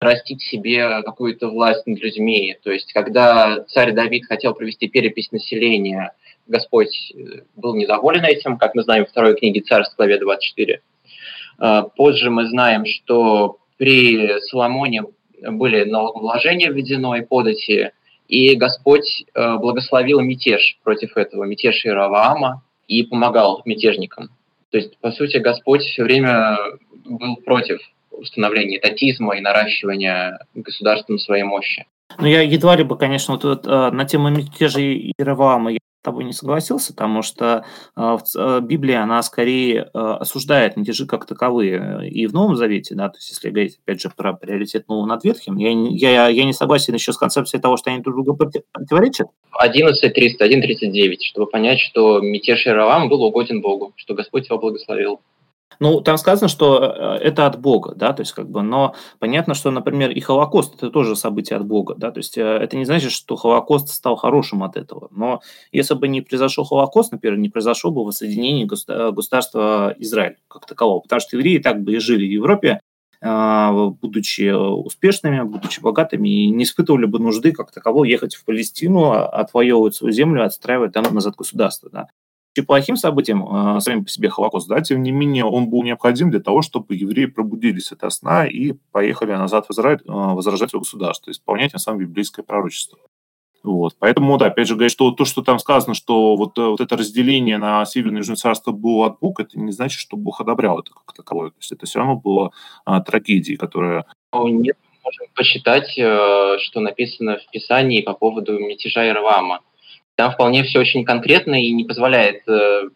растить себе какую-то власть над людьми. То есть, когда царь Давид хотел провести перепись населения, Господь э, был недоволен этим, как мы знаем в второй книге Царств, главе 24. Э, позже мы знаем, что при Соломоне были налогообложения введено и подати, и Господь э, благословил мятеж против этого, мятеж Иераваама, и помогал мятежникам. То есть, по сути, Господь все время был против установления татизма и наращивания государством своей мощи. Ну, я едва ли бы, конечно, вот, вот э, на тему мятежа Иераваама я тобой не согласился, потому что э, э, Библия, она скорее э, осуждает мятежи как таковые и в Новом Завете, да, то есть если говорить, опять же, про приоритет Нового над Ветхим, я, я, я не согласен еще с концепцией того, что они друг другу противоречат. 11.300, 1.39, чтобы понять, что мятеж Иеравам был угоден Богу, что Господь его благословил. Ну, там сказано, что э, это от Бога, да, то есть как бы, но понятно, что, например, и Холокост – это тоже событие от Бога, да, то есть э, это не значит, что Холокост стал хорошим от этого, но если бы не произошел Холокост, например, не произошло бы воссоединение государства Израиль как такового, потому что евреи так бы и жили в Европе, будучи успешными, будучи богатыми, и не испытывали бы нужды как такового ехать в Палестину, а, отвоевывать свою землю, отстраивать там назад государство. Да плохим событием, э, самим по себе Холокост, да, тем не менее он был необходим для того, чтобы евреи пробудились от сна и поехали назад в Израиль э, возражать свое государство, исполнять на самом библейское пророчество. Вот. Поэтому, да, опять же, говорить, что то, что там сказано, что вот, э, вот это разделение на Северное и Южное царство было от Бога, это не значит, что Бог одобрял это как таковое. То есть это все равно было а, трагедией, которая... Нет, можем почитать, что написано в Писании по поводу мятежа Ирвама. Там вполне все очень конкретно и не позволяет э,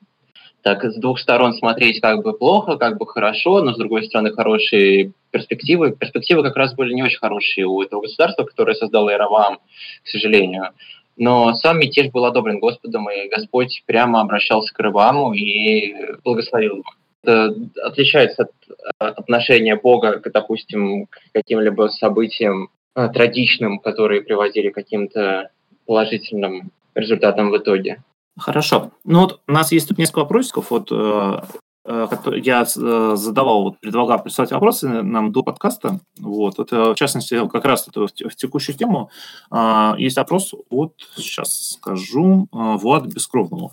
так с двух сторон смотреть как бы плохо, как бы хорошо, но с другой стороны хорошие перспективы. Перспективы как раз были не очень хорошие у этого государства, которое создало Иеравам, к сожалению. Но сам мятеж был одобрен Господом, и Господь прямо обращался к Иераваму и благословил его. Это отличается от отношения Бога, к, допустим, к каким-либо событиям э, трагичным, которые приводили к каким-то положительным результатам в итоге. Хорошо. Ну вот у нас есть тут несколько вопросиков. Вот э, э, я задавал, вот, предлагал прислать вопросы нам до подкаста. Вот, это, в частности, как раз это в текущую тему. Есть вопрос, вот сейчас скажу, Влад Бескровному.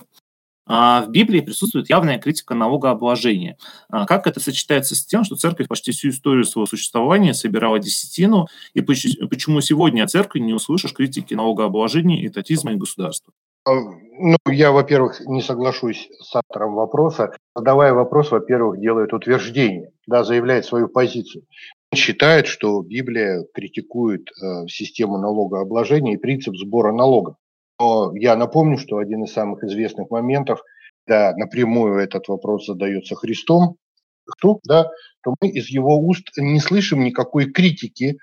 А в Библии присутствует явная критика налогообложения. А как это сочетается с тем, что церковь почти всю историю своего существования собирала десятину, и почему сегодня о церкви не услышишь критики налогообложения, этатизма и государства? А, ну, я, во-первых, не соглашусь с автором вопроса. Задавая вопрос, во-первых, делает утверждение, да, заявляет свою позицию. Он считает, что Библия критикует э, систему налогообложения и принцип сбора налогов. Я напомню, что один из самых известных моментов, да, напрямую этот вопрос задается Христом, кто, да, то мы из его уст не слышим никакой критики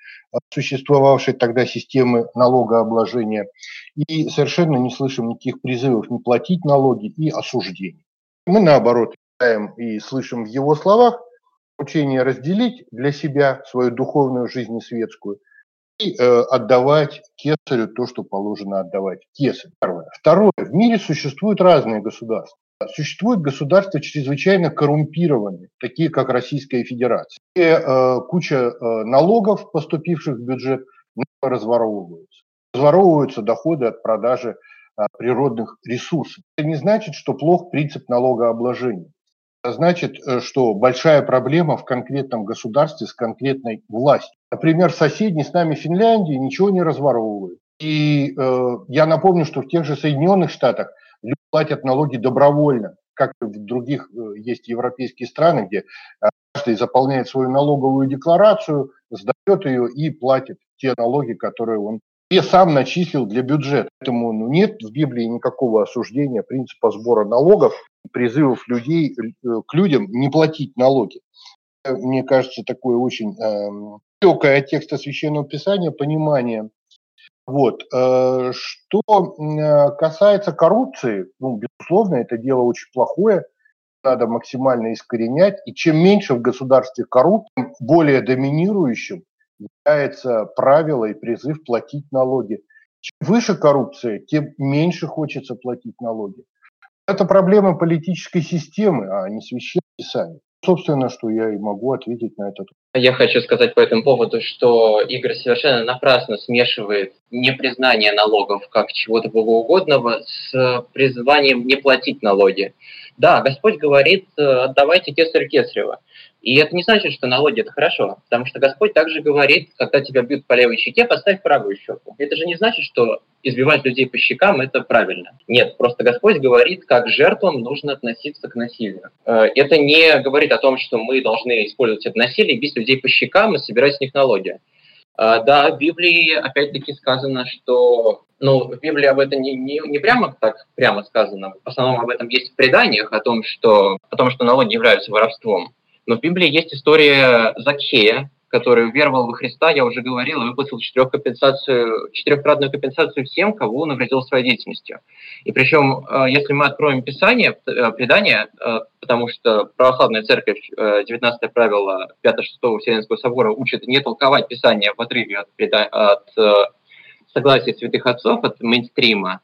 существовавшей тогда системы налогообложения и совершенно не слышим никаких призывов не платить налоги и осуждений. Мы, наоборот, читаем и слышим в его словах учение разделить для себя свою духовную жизнь и светскую – и э, отдавать кесарю то, что положено отдавать кесарю. Первое. Второе. В мире существуют разные государства. Существуют государства чрезвычайно коррумпированные, такие как Российская Федерация, где э, куча э, налогов, поступивших в бюджет, разворовываются. Разворовываются доходы от продажи э, природных ресурсов. Это не значит, что плох принцип налогообложения. Значит, э, что большая проблема в конкретном государстве с конкретной властью. Например, соседний с нами Финляндии ничего не разворовывает. И э, я напомню, что в тех же Соединенных Штатах люди платят налоги добровольно, как в других э, есть европейские страны, где э, каждый заполняет свою налоговую декларацию, сдает ее и платит те налоги, которые он и сам начислил для бюджета. Поэтому ну, нет в Библии никакого осуждения принципа сбора налогов, призывов людей э, к людям не платить налоги. Мне кажется, такое очень э, далекое от текста Священного Писания понимание. Вот. Э, что э, касается коррупции, ну, безусловно, это дело очень плохое, надо максимально искоренять. И чем меньше в государстве коррупции, более доминирующим является правило и призыв платить налоги. Чем выше коррупция, тем меньше хочется платить налоги. Это проблема политической системы, а не священного писания. Собственно, что я и могу ответить на этот Я хочу сказать по этому поводу, что Игорь совершенно напрасно смешивает непризнание налогов как чего-то богоугодного с призванием не платить налоги. Да, Господь говорит, отдавайте кесарь кесарева. И это не значит, что налоги это хорошо, потому что Господь также говорит, когда тебя бьют по левой щеке, поставь правую щеку. Это же не значит, что избивать людей по щекам это правильно. Нет, просто Господь говорит, как жертвам нужно относиться к насилию. Э, это не говорит о том, что мы должны использовать это насилие, бить людей по щекам и собирать с них налоги. Э, да, в Библии опять-таки сказано, что ну, в Библии об этом не, не, не прямо так прямо сказано. В основном об этом есть в преданиях, о том, что, о том, что налоги являются воровством. Но в Библии есть история Закхея, который веровал во Христа, я уже говорил, и выплатил компенсацию, четырехкратную компенсацию всем, кого он навредил своей деятельностью. И причем, э, если мы откроем Писание, э, предание, э, потому что православная церковь, 19 правило 5-6 Вселенского собора учит не толковать Писание в отрыве от, от согласия святых отцов, от мейнстрима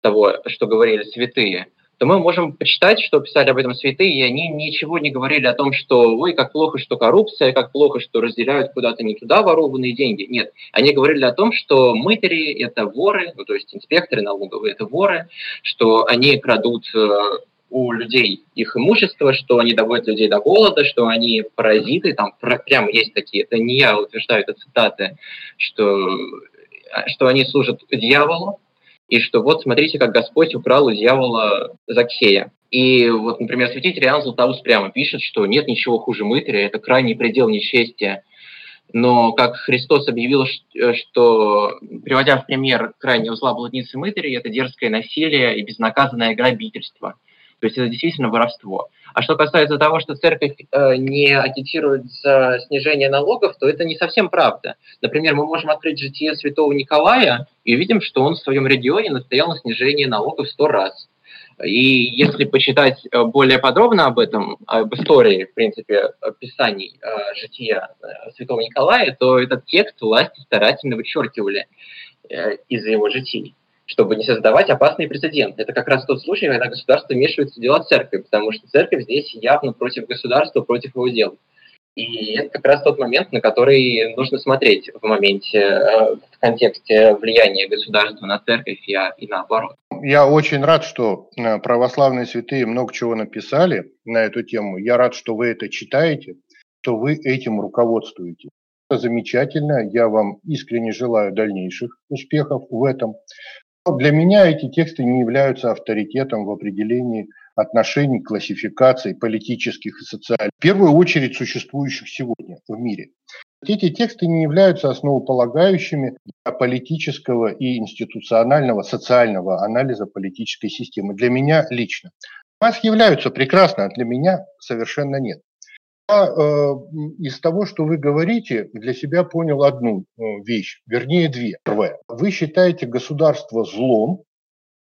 того, что говорили святые – то мы можем почитать, что писали об этом святые, и они ничего не говорили о том, что ой, как плохо, что коррупция, как плохо, что разделяют куда-то не туда ворованные деньги. Нет, они говорили о том, что мытари – это воры, ну, то есть инспекторы налоговые – это воры, что они крадут э, у людей их имущество, что они доводят людей до голода, что они паразиты, там прямо есть такие, это не я утверждаю, это цитаты, что, что они служат дьяволу, и что вот смотрите, как Господь украл у дьявола Закхея. И вот, например, святитель Иоанн Златоуст прямо пишет, что нет ничего хуже мытаря, это крайний предел несчастья. Но как Христос объявил, что, приводя в пример крайнего зла блудницы мытаря, это дерзкое насилие и безнаказанное грабительство. То есть это действительно воровство. А что касается того, что церковь э, не агитирует за снижение налогов, то это не совсем правда. Например, мы можем открыть житие святого Николая и увидим, что он в своем регионе настоял на снижении налогов сто раз. И если почитать э, более подробно об этом, об истории, в принципе, писаний э, жития э, святого Николая, то этот текст власти старательно вычеркивали э, из его житий чтобы не создавать опасные прецеденты. Это как раз тот случай, когда государство вмешивается в дела церкви, потому что церковь здесь явно против государства, против его дел. И это как раз тот момент, на который нужно смотреть в моменте, э, в контексте влияния государства на церковь и, наоборот. Я очень рад, что э, православные святые много чего написали на эту тему. Я рад, что вы это читаете, что вы этим руководствуете. Это замечательно. Я вам искренне желаю дальнейших успехов в этом. Для меня эти тексты не являются авторитетом в определении отношений, классификаций политических и социальных, в первую очередь существующих сегодня в мире. Эти тексты не являются основополагающими для политического и институционального, социального анализа политической системы. Для меня лично. У вас являются прекрасно, а для меня совершенно нет. Э, из того, что вы говорите, для себя понял одну э, вещь, вернее две. Первое. Вы считаете государство злом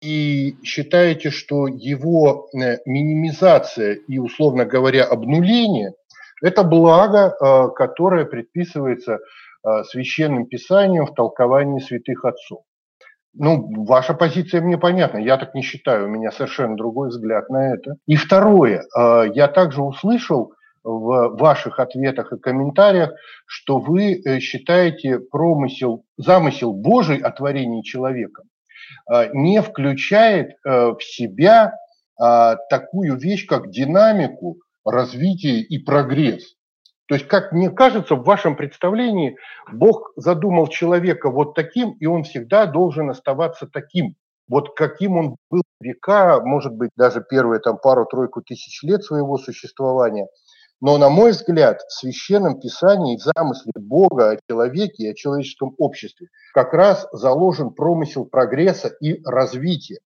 и считаете, что его э, минимизация и, условно говоря, обнуление – это благо, которое предписывается священным писанием в толковании святых отцов. Ну, ваша позиция мне понятна, я так не считаю, у меня совершенно другой взгляд на это. И второе, я также услышал, в ваших ответах и комментариях, что вы э, считаете промысел, замысел Божий о творении человека э, не включает э, в себя а, такую вещь, как динамику, развитие и прогресс. То есть, как мне кажется, в вашем представлении Бог задумал человека вот таким, и он всегда должен оставаться таким. Вот каким он был века, может быть, даже первые там пару-тройку тысяч лет своего существования – но, на мой взгляд, в Священном Писании, в замысле Бога о человеке и о человеческом обществе как раз заложен промысел прогресса и развития.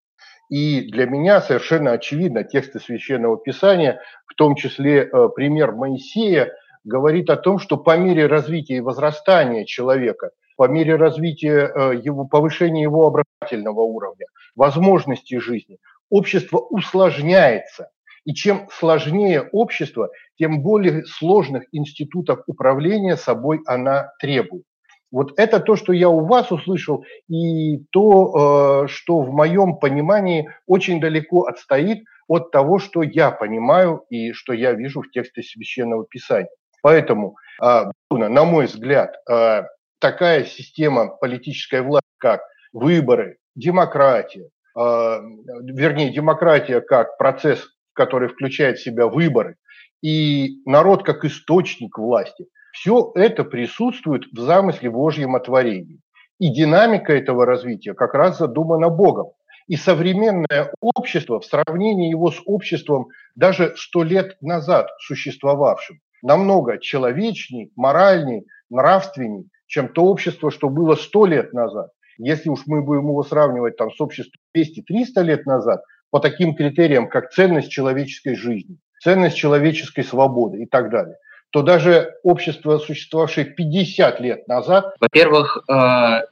И для меня совершенно очевидно, тексты Священного Писания, в том числе э, пример Моисея, говорит о том, что по мере развития и возрастания человека, по мере развития э, его, повышения его образовательного уровня, возможностей жизни, общество усложняется. И чем сложнее общество, тем более сложных институтов управления собой она требует. Вот это то, что я у вас услышал, и то, э, что в моем понимании очень далеко отстоит от того, что я понимаю и что я вижу в тексте Священного Писания. Поэтому, э, на мой взгляд, э, такая система политической власти, как выборы, демократия, вернее, демократия как процесс который включает в себя выборы, и народ как источник власти, все это присутствует в замысле Божьем о творении. И динамика этого развития как раз задумана Богом. И современное общество в сравнении его с обществом даже сто лет назад существовавшим намного человечней, моральней, нравственней, чем то общество, что было сто лет назад. Если уж мы будем его сравнивать там, с обществом 200-300 лет назад, по таким критериям, как ценность человеческой жизни, ценность человеческой свободы и так далее, то даже общество, существовавшее 50 лет назад... Во-первых, э, в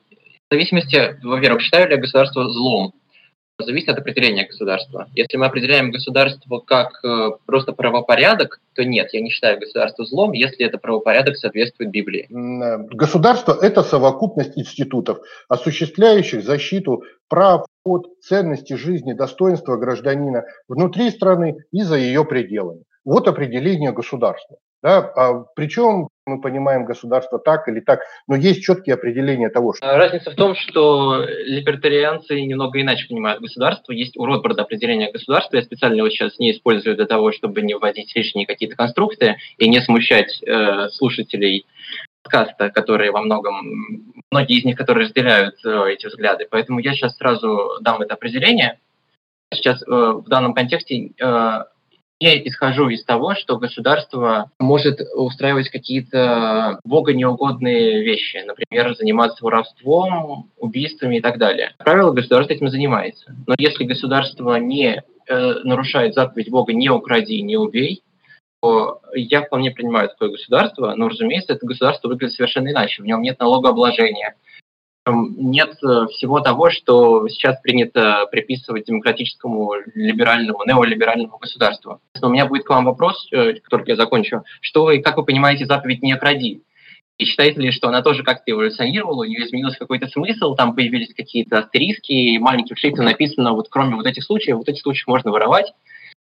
зависимости, во-первых, считаю ли я государство злом? Зависит от определения государства. Если мы определяем государство как э, просто правопорядок, то нет, я не считаю государство злом, если это правопорядок соответствует Библии. Э, государство – это совокупность институтов, осуществляющих защиту прав от ценности жизни, достоинства гражданина внутри страны и за ее пределами. Вот определение государства. Да? А причем мы понимаем государство так или так, но есть четкие определения того, что... А разница в том, что либертарианцы немного иначе понимают государство. Есть у Ротбарда определение государства. Я специально его сейчас не использую для того, чтобы не вводить лишние какие-то конструкции и не смущать э, слушателей подкаста, которые во многом, многие из них, которые разделяют э, эти взгляды. Поэтому я сейчас сразу дам это определение. Сейчас э, в данном контексте э, я исхожу из того, что государство может устраивать какие-то бога неугодные вещи, например, заниматься воровством, убийствами и так далее. Как правило, государство этим занимается. Но если государство не э, нарушает заповедь Бога «не укради, не убей», то я вполне принимаю такое государство, но, разумеется, это государство выглядит совершенно иначе. В нем нет налогообложения, нет э, всего того, что сейчас принято приписывать демократическому либеральному, неолиберальному государству. У меня будет к вам вопрос, э, который я закончу. Что вы, как вы понимаете заповедь «не кради»? И считаете ли, что она тоже как-то эволюционировала, у нее изменился какой-то смысл, там появились какие-то астериски, и маленьким шрифтом написано, вот кроме вот этих случаев, вот этих случаев можно воровать,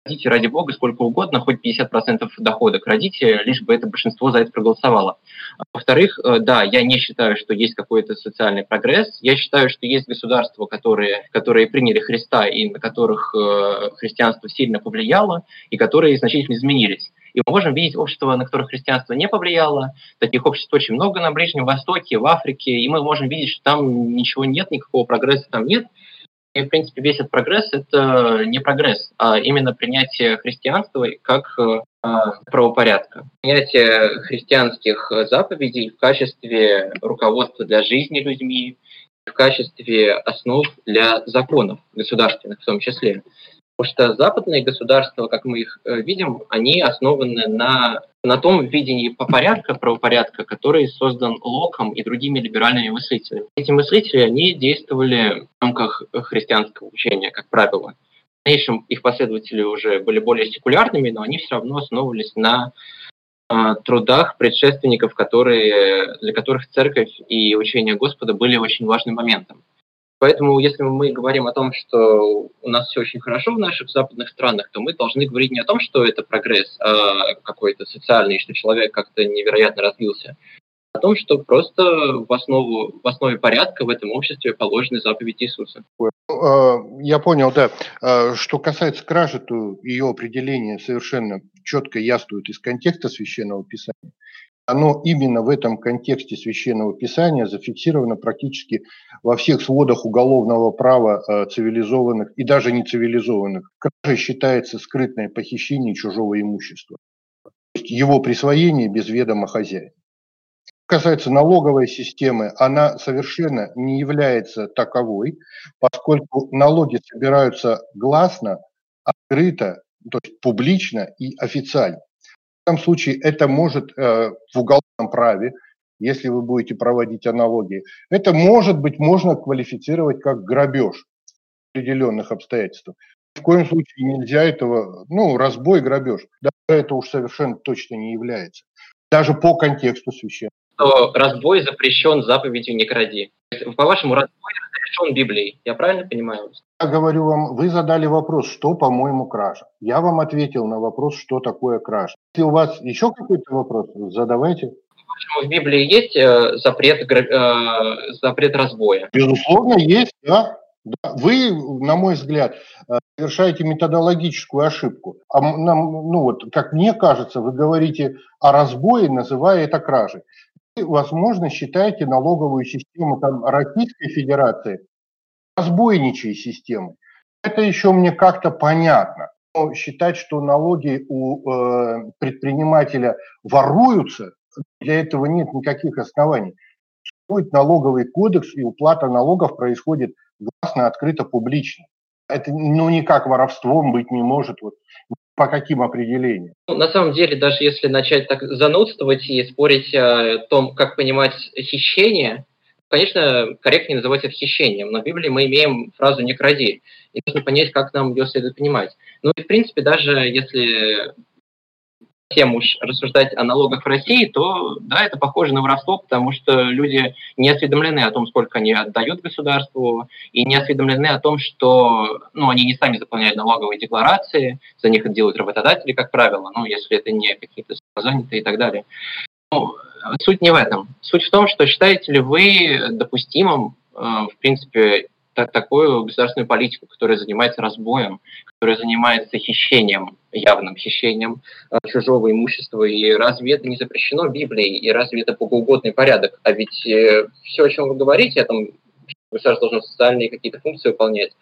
крадите, ради бога, сколько угодно, хоть 50% дохода крадите, лишь бы это большинство за это проголосовало. А во-вторых, э, да, я не считаю, что есть какой-то социальный прогресс. Я считаю, что есть государства, которые, которые приняли Христа и на которых э, христианство сильно повлияло, и которые значительно изменились. И мы можем видеть общества, на которых христианство не повлияло. Таких обществ очень много на Ближнем Востоке, в Африке. И мы можем видеть, что там ничего нет, никакого прогресса там нет. И, в принципе, весь этот прогресс – это не прогресс, а именно принятие христианства как э, правопорядка. Принятие христианских заповедей в качестве руководства для жизни людьми, в качестве основ для законов государственных в том числе. Потому что западные государства, как мы их э, видим, они основаны на, на том видении по порядка, правопорядка, который создан Локом и другими либеральными мыслителями. Эти мыслители, они действовали в рамках христианского учения, как правило. В дальнейшем их последователи уже были более секулярными, но они все равно основывались на э, трудах предшественников, которые, для которых церковь и учение Господа были очень важным моментом. Поэтому, если мы говорим о том, что у нас все очень хорошо в наших западных странах, то мы должны говорить не о том, что это прогресс а какой-то социальный, что человек как-то невероятно развился, а о том, что просто в, основу, в основе порядка в этом обществе положены заповеди Иисуса. А, я понял, да. А, что касается кражи, то ее определение совершенно четко яствует из контекста священного писания оно именно в этом контексте священного писания зафиксировано практически во всех сводах уголовного права э, цивилизованных и даже не цивилизованных. Кражей считается скрытное похищение чужого имущества, его присвоение без ведома хозяина. Касается налоговой системы, она совершенно не является таковой, поскольку налоги собираются гласно, открыто, то есть публично и официально этом случае это может э, в уголовном праве, если вы будете проводить аналогии, это может быть можно квалифицировать как грабеж определенных обстоятельствах. В коем случае нельзя этого, ну, разбой, грабеж. Даже это уж совершенно точно не является. Даже по контексту священного. Разбой запрещен заповедью «не кради». По-вашему, разбой разрешен Библией. Я правильно понимаю? Я говорю вам, вы задали вопрос, что, по-моему, кража. Я вам ответил на вопрос, что такое кража. Если у вас еще какой-то вопрос, задавайте. В Библии есть э, запрет, э, запрет разбоя? Безусловно, есть, да. Да, вы, на мой взгляд, э, совершаете методологическую ошибку. А нам, ну вот, как мне кажется, вы говорите о разбое, называя это кражей. Вы, возможно, считаете налоговую систему там, Российской Федерации разбойничьей системой. Это еще мне как-то понятно. Но считать, что налоги у э, предпринимателя воруются, для этого нет никаких оснований. Существует налоговый кодекс, и уплата налогов происходит гласно, открыто, публично. Это ну, никак воровством быть не может. Вот, по каким определениям? Ну, на самом деле, даже если начать так занудствовать и спорить о том, как понимать хищение, конечно, корректнее называть это хищением, но в Библии мы имеем фразу «не кради», и нужно понять, как нам ее следует понимать. Ну и, в принципе, даже если тему рассуждать о налогах в России, то да, это похоже на воровство, потому что люди не осведомлены о том, сколько они отдают государству, и не осведомлены о том, что ну, они не сами заполняют налоговые декларации, за них это делают работодатели, как правило, ну, если это не какие-то самозанятые и так далее. Ну, суть не в этом. Суть в том, что считаете ли вы допустимым, э, в принципе, такую государственную политику, которая занимается разбоем, которая занимается хищением, явным хищением э, чужого имущества. И разве это не запрещено Библией? И разве это богоугодный порядок? А ведь э, все, о чем вы говорите, о том, государство должно социальные какие-то функции выполнять,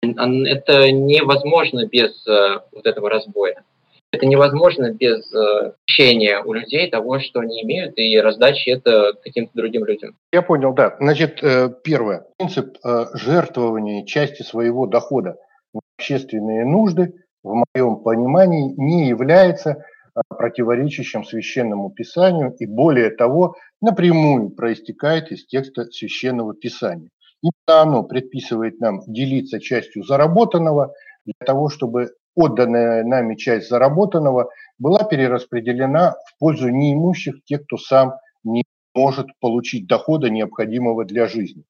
это невозможно без вот этого разбоя. Это невозможно без э, общения у людей того, что они имеют, и раздачи это каким-то другим людям. Я понял, да. Значит, э, первое. Принцип э, жертвования части своего дохода в общественные нужды, в моем понимании, не является а, противоречащим священному писанию и более того, напрямую проистекает из текста священного писания. Именно оно предписывает нам делиться частью заработанного для того, чтобы отданная нами часть заработанного была перераспределена в пользу неимущих, тех, кто сам не может получить дохода, необходимого для жизни.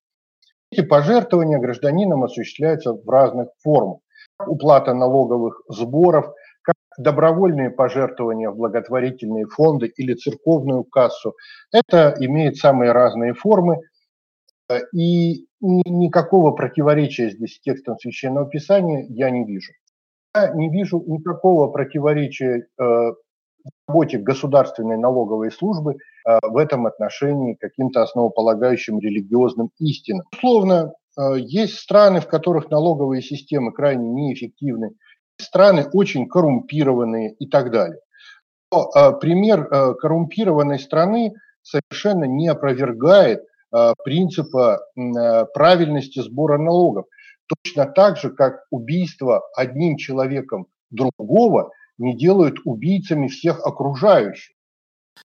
Эти пожертвования гражданинам осуществляются в разных формах. Уплата налоговых сборов, как добровольные пожертвования в благотворительные фонды или церковную кассу. Это имеет самые разные формы, и никакого противоречия здесь с текстом Священного Писания я не вижу. Не вижу никакого противоречия э, работе государственной налоговой службы э, в этом отношении каким-то основополагающим религиозным истинам. Условно, э, есть страны, в которых налоговые системы крайне неэффективны, страны очень коррумпированные и так далее. Но пример коррумпированной страны совершенно не опровергает Э, принципа э, правильности сбора налогов. Точно так же, как убийство одним человеком другого не делают убийцами всех окружающих.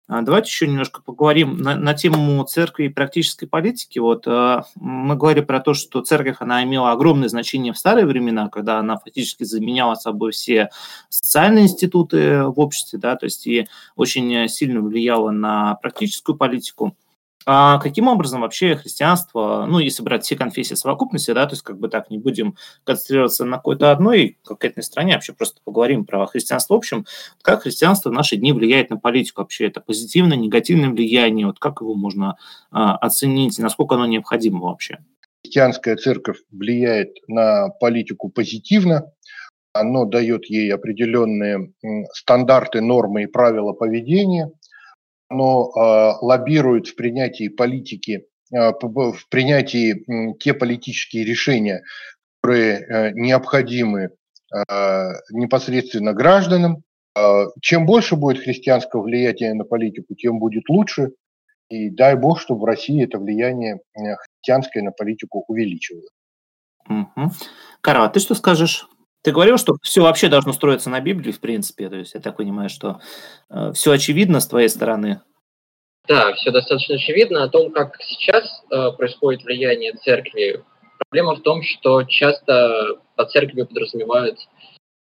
А, давайте еще немножко поговорим на, на тему церкви и практической политики. Вот э, мы говорили про то, что церковь она имела огромное значение в старые времена, когда она фактически заменяла собой все социальные институты в обществе, да, то есть и очень сильно влияла на практическую политику. А каким образом вообще христианство, ну, если брать все конфессии в совокупности, да, то есть как бы так не будем концентрироваться на какой-то одной конкретной стране, вообще просто поговорим про христианство в общем, как христианство в наши дни влияет на политику вообще, это позитивное, негативное влияние, вот как его можно а, оценить, насколько оно необходимо вообще? Христианская церковь влияет на политику позитивно, оно дает ей определенные стандарты, нормы и правила поведения – оно а, лоббирует в принятии политики, а, в принятии те политические решения, которые э, необходимы а, непосредственно гражданам. Чем больше будет христианского влияния на политику, тем будет лучше. И дай бог, чтобы в России это влияние э, христианское на политику увеличивалось. Угу. Карл, а ты что скажешь? Ты говорил, что все вообще должно строиться на Библии, в принципе. То есть я так понимаю, что э, все очевидно с твоей стороны. Да, все достаточно очевидно о том, как сейчас э, происходит влияние церкви. Проблема в том, что часто под церковью подразумевают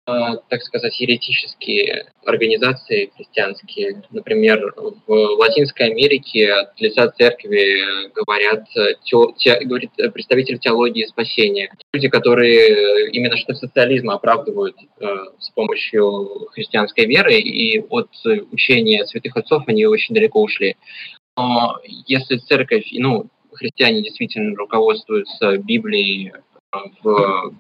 так сказать, еретические организации христианские. Например, в Латинской Америке от лица церкви говорят те, те, говорит представитель теологии спасения. Люди, которые именно что социализм оправдывают э, с помощью христианской веры, и от учения святых отцов они очень далеко ушли. Но если церковь, ну, христиане действительно руководствуются Библией в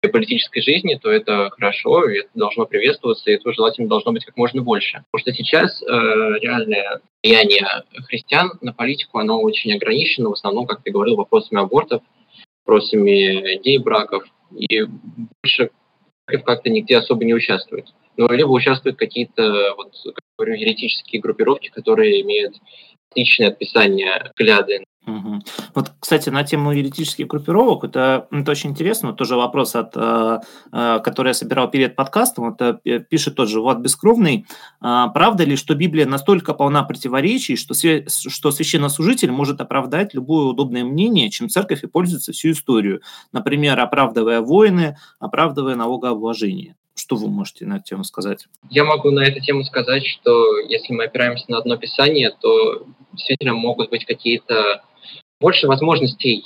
политической жизни, то это хорошо, и это должно приветствоваться, и этого желательно должно быть как можно больше. Потому что сейчас э, реальное влияние христиан на политику, оно очень ограничено, в основном, как ты говорил, вопросами абортов, вопросами гей-браков, и больше как-то нигде особо не участвует. Но либо участвуют какие-то, вот, как говорю, еретические группировки, которые имеют отличное отписание взгляды. Вот, кстати, на тему юридических группировок, это, это очень интересно, тоже вопрос, от, э, э, который я собирал перед подкастом, вот, э, пишет тот же Влад Бескровный, э, правда ли, что Библия настолько полна противоречий, что, что священнослужитель может оправдать любое удобное мнение, чем церковь и пользуется всю историю, например, оправдывая войны, оправдывая налогообложение? Что вы можете на эту тему сказать? Я могу на эту тему сказать, что если мы опираемся на одно писание, то действительно могут быть какие-то больше возможностей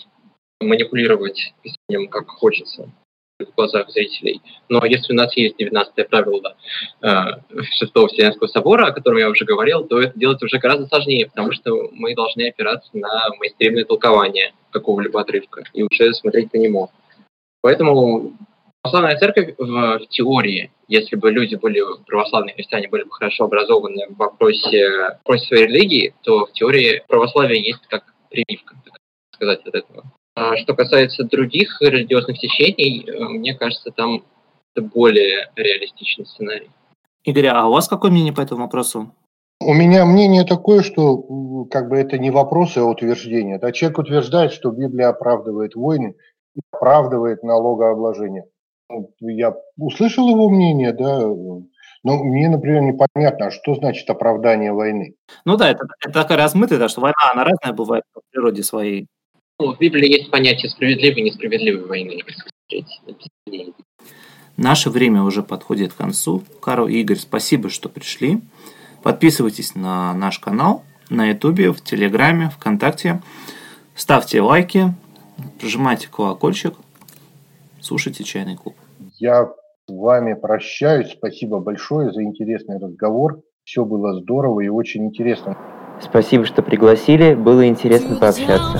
манипулировать писанием как хочется в глазах зрителей. Но если у нас есть 19 правило э, Вселенского собора, о котором я уже говорил, то это делать уже гораздо сложнее, потому что мы должны опираться на мейнстримное толкование какого-либо отрывка и уже смотреть по нему. Поэтому православная церковь в теории, если бы люди были, православные христиане были бы хорошо образованы в вопросе, в вопросе своей религии, то в теории православие есть как прививка, так сказать, от этого. А что касается других религиозных течений, э, мне кажется, там это более реалистичный сценарий. Игорь, а у вас какое мнение по этому вопросу? У меня мнение такое, что как бы это не вопросы, а утверждение. Да, человек утверждает, что Библия оправдывает войны, оправдывает налогообложение. Я услышал его мнение, да, но мне, например, непонятно, а что значит оправдание войны. Ну да, это, это такая размытая, да, что война, она разная бывает по природе своей. Ну, в Библии есть понятие справедливой и несправедливой войны. Наше время уже подходит к концу. Карл и Игорь, спасибо, что пришли. Подписывайтесь на наш канал на Ютубе, в Телеграме, ВКонтакте. Ставьте лайки, прижимайте колокольчик, слушайте «Чайный клуб». Я вами прощаюсь. Спасибо большое за интересный разговор. Все было здорово и очень интересно. Спасибо, что пригласили. Было интересно пообщаться.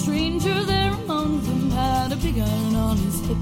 Stranger there among them had a big iron on his hip,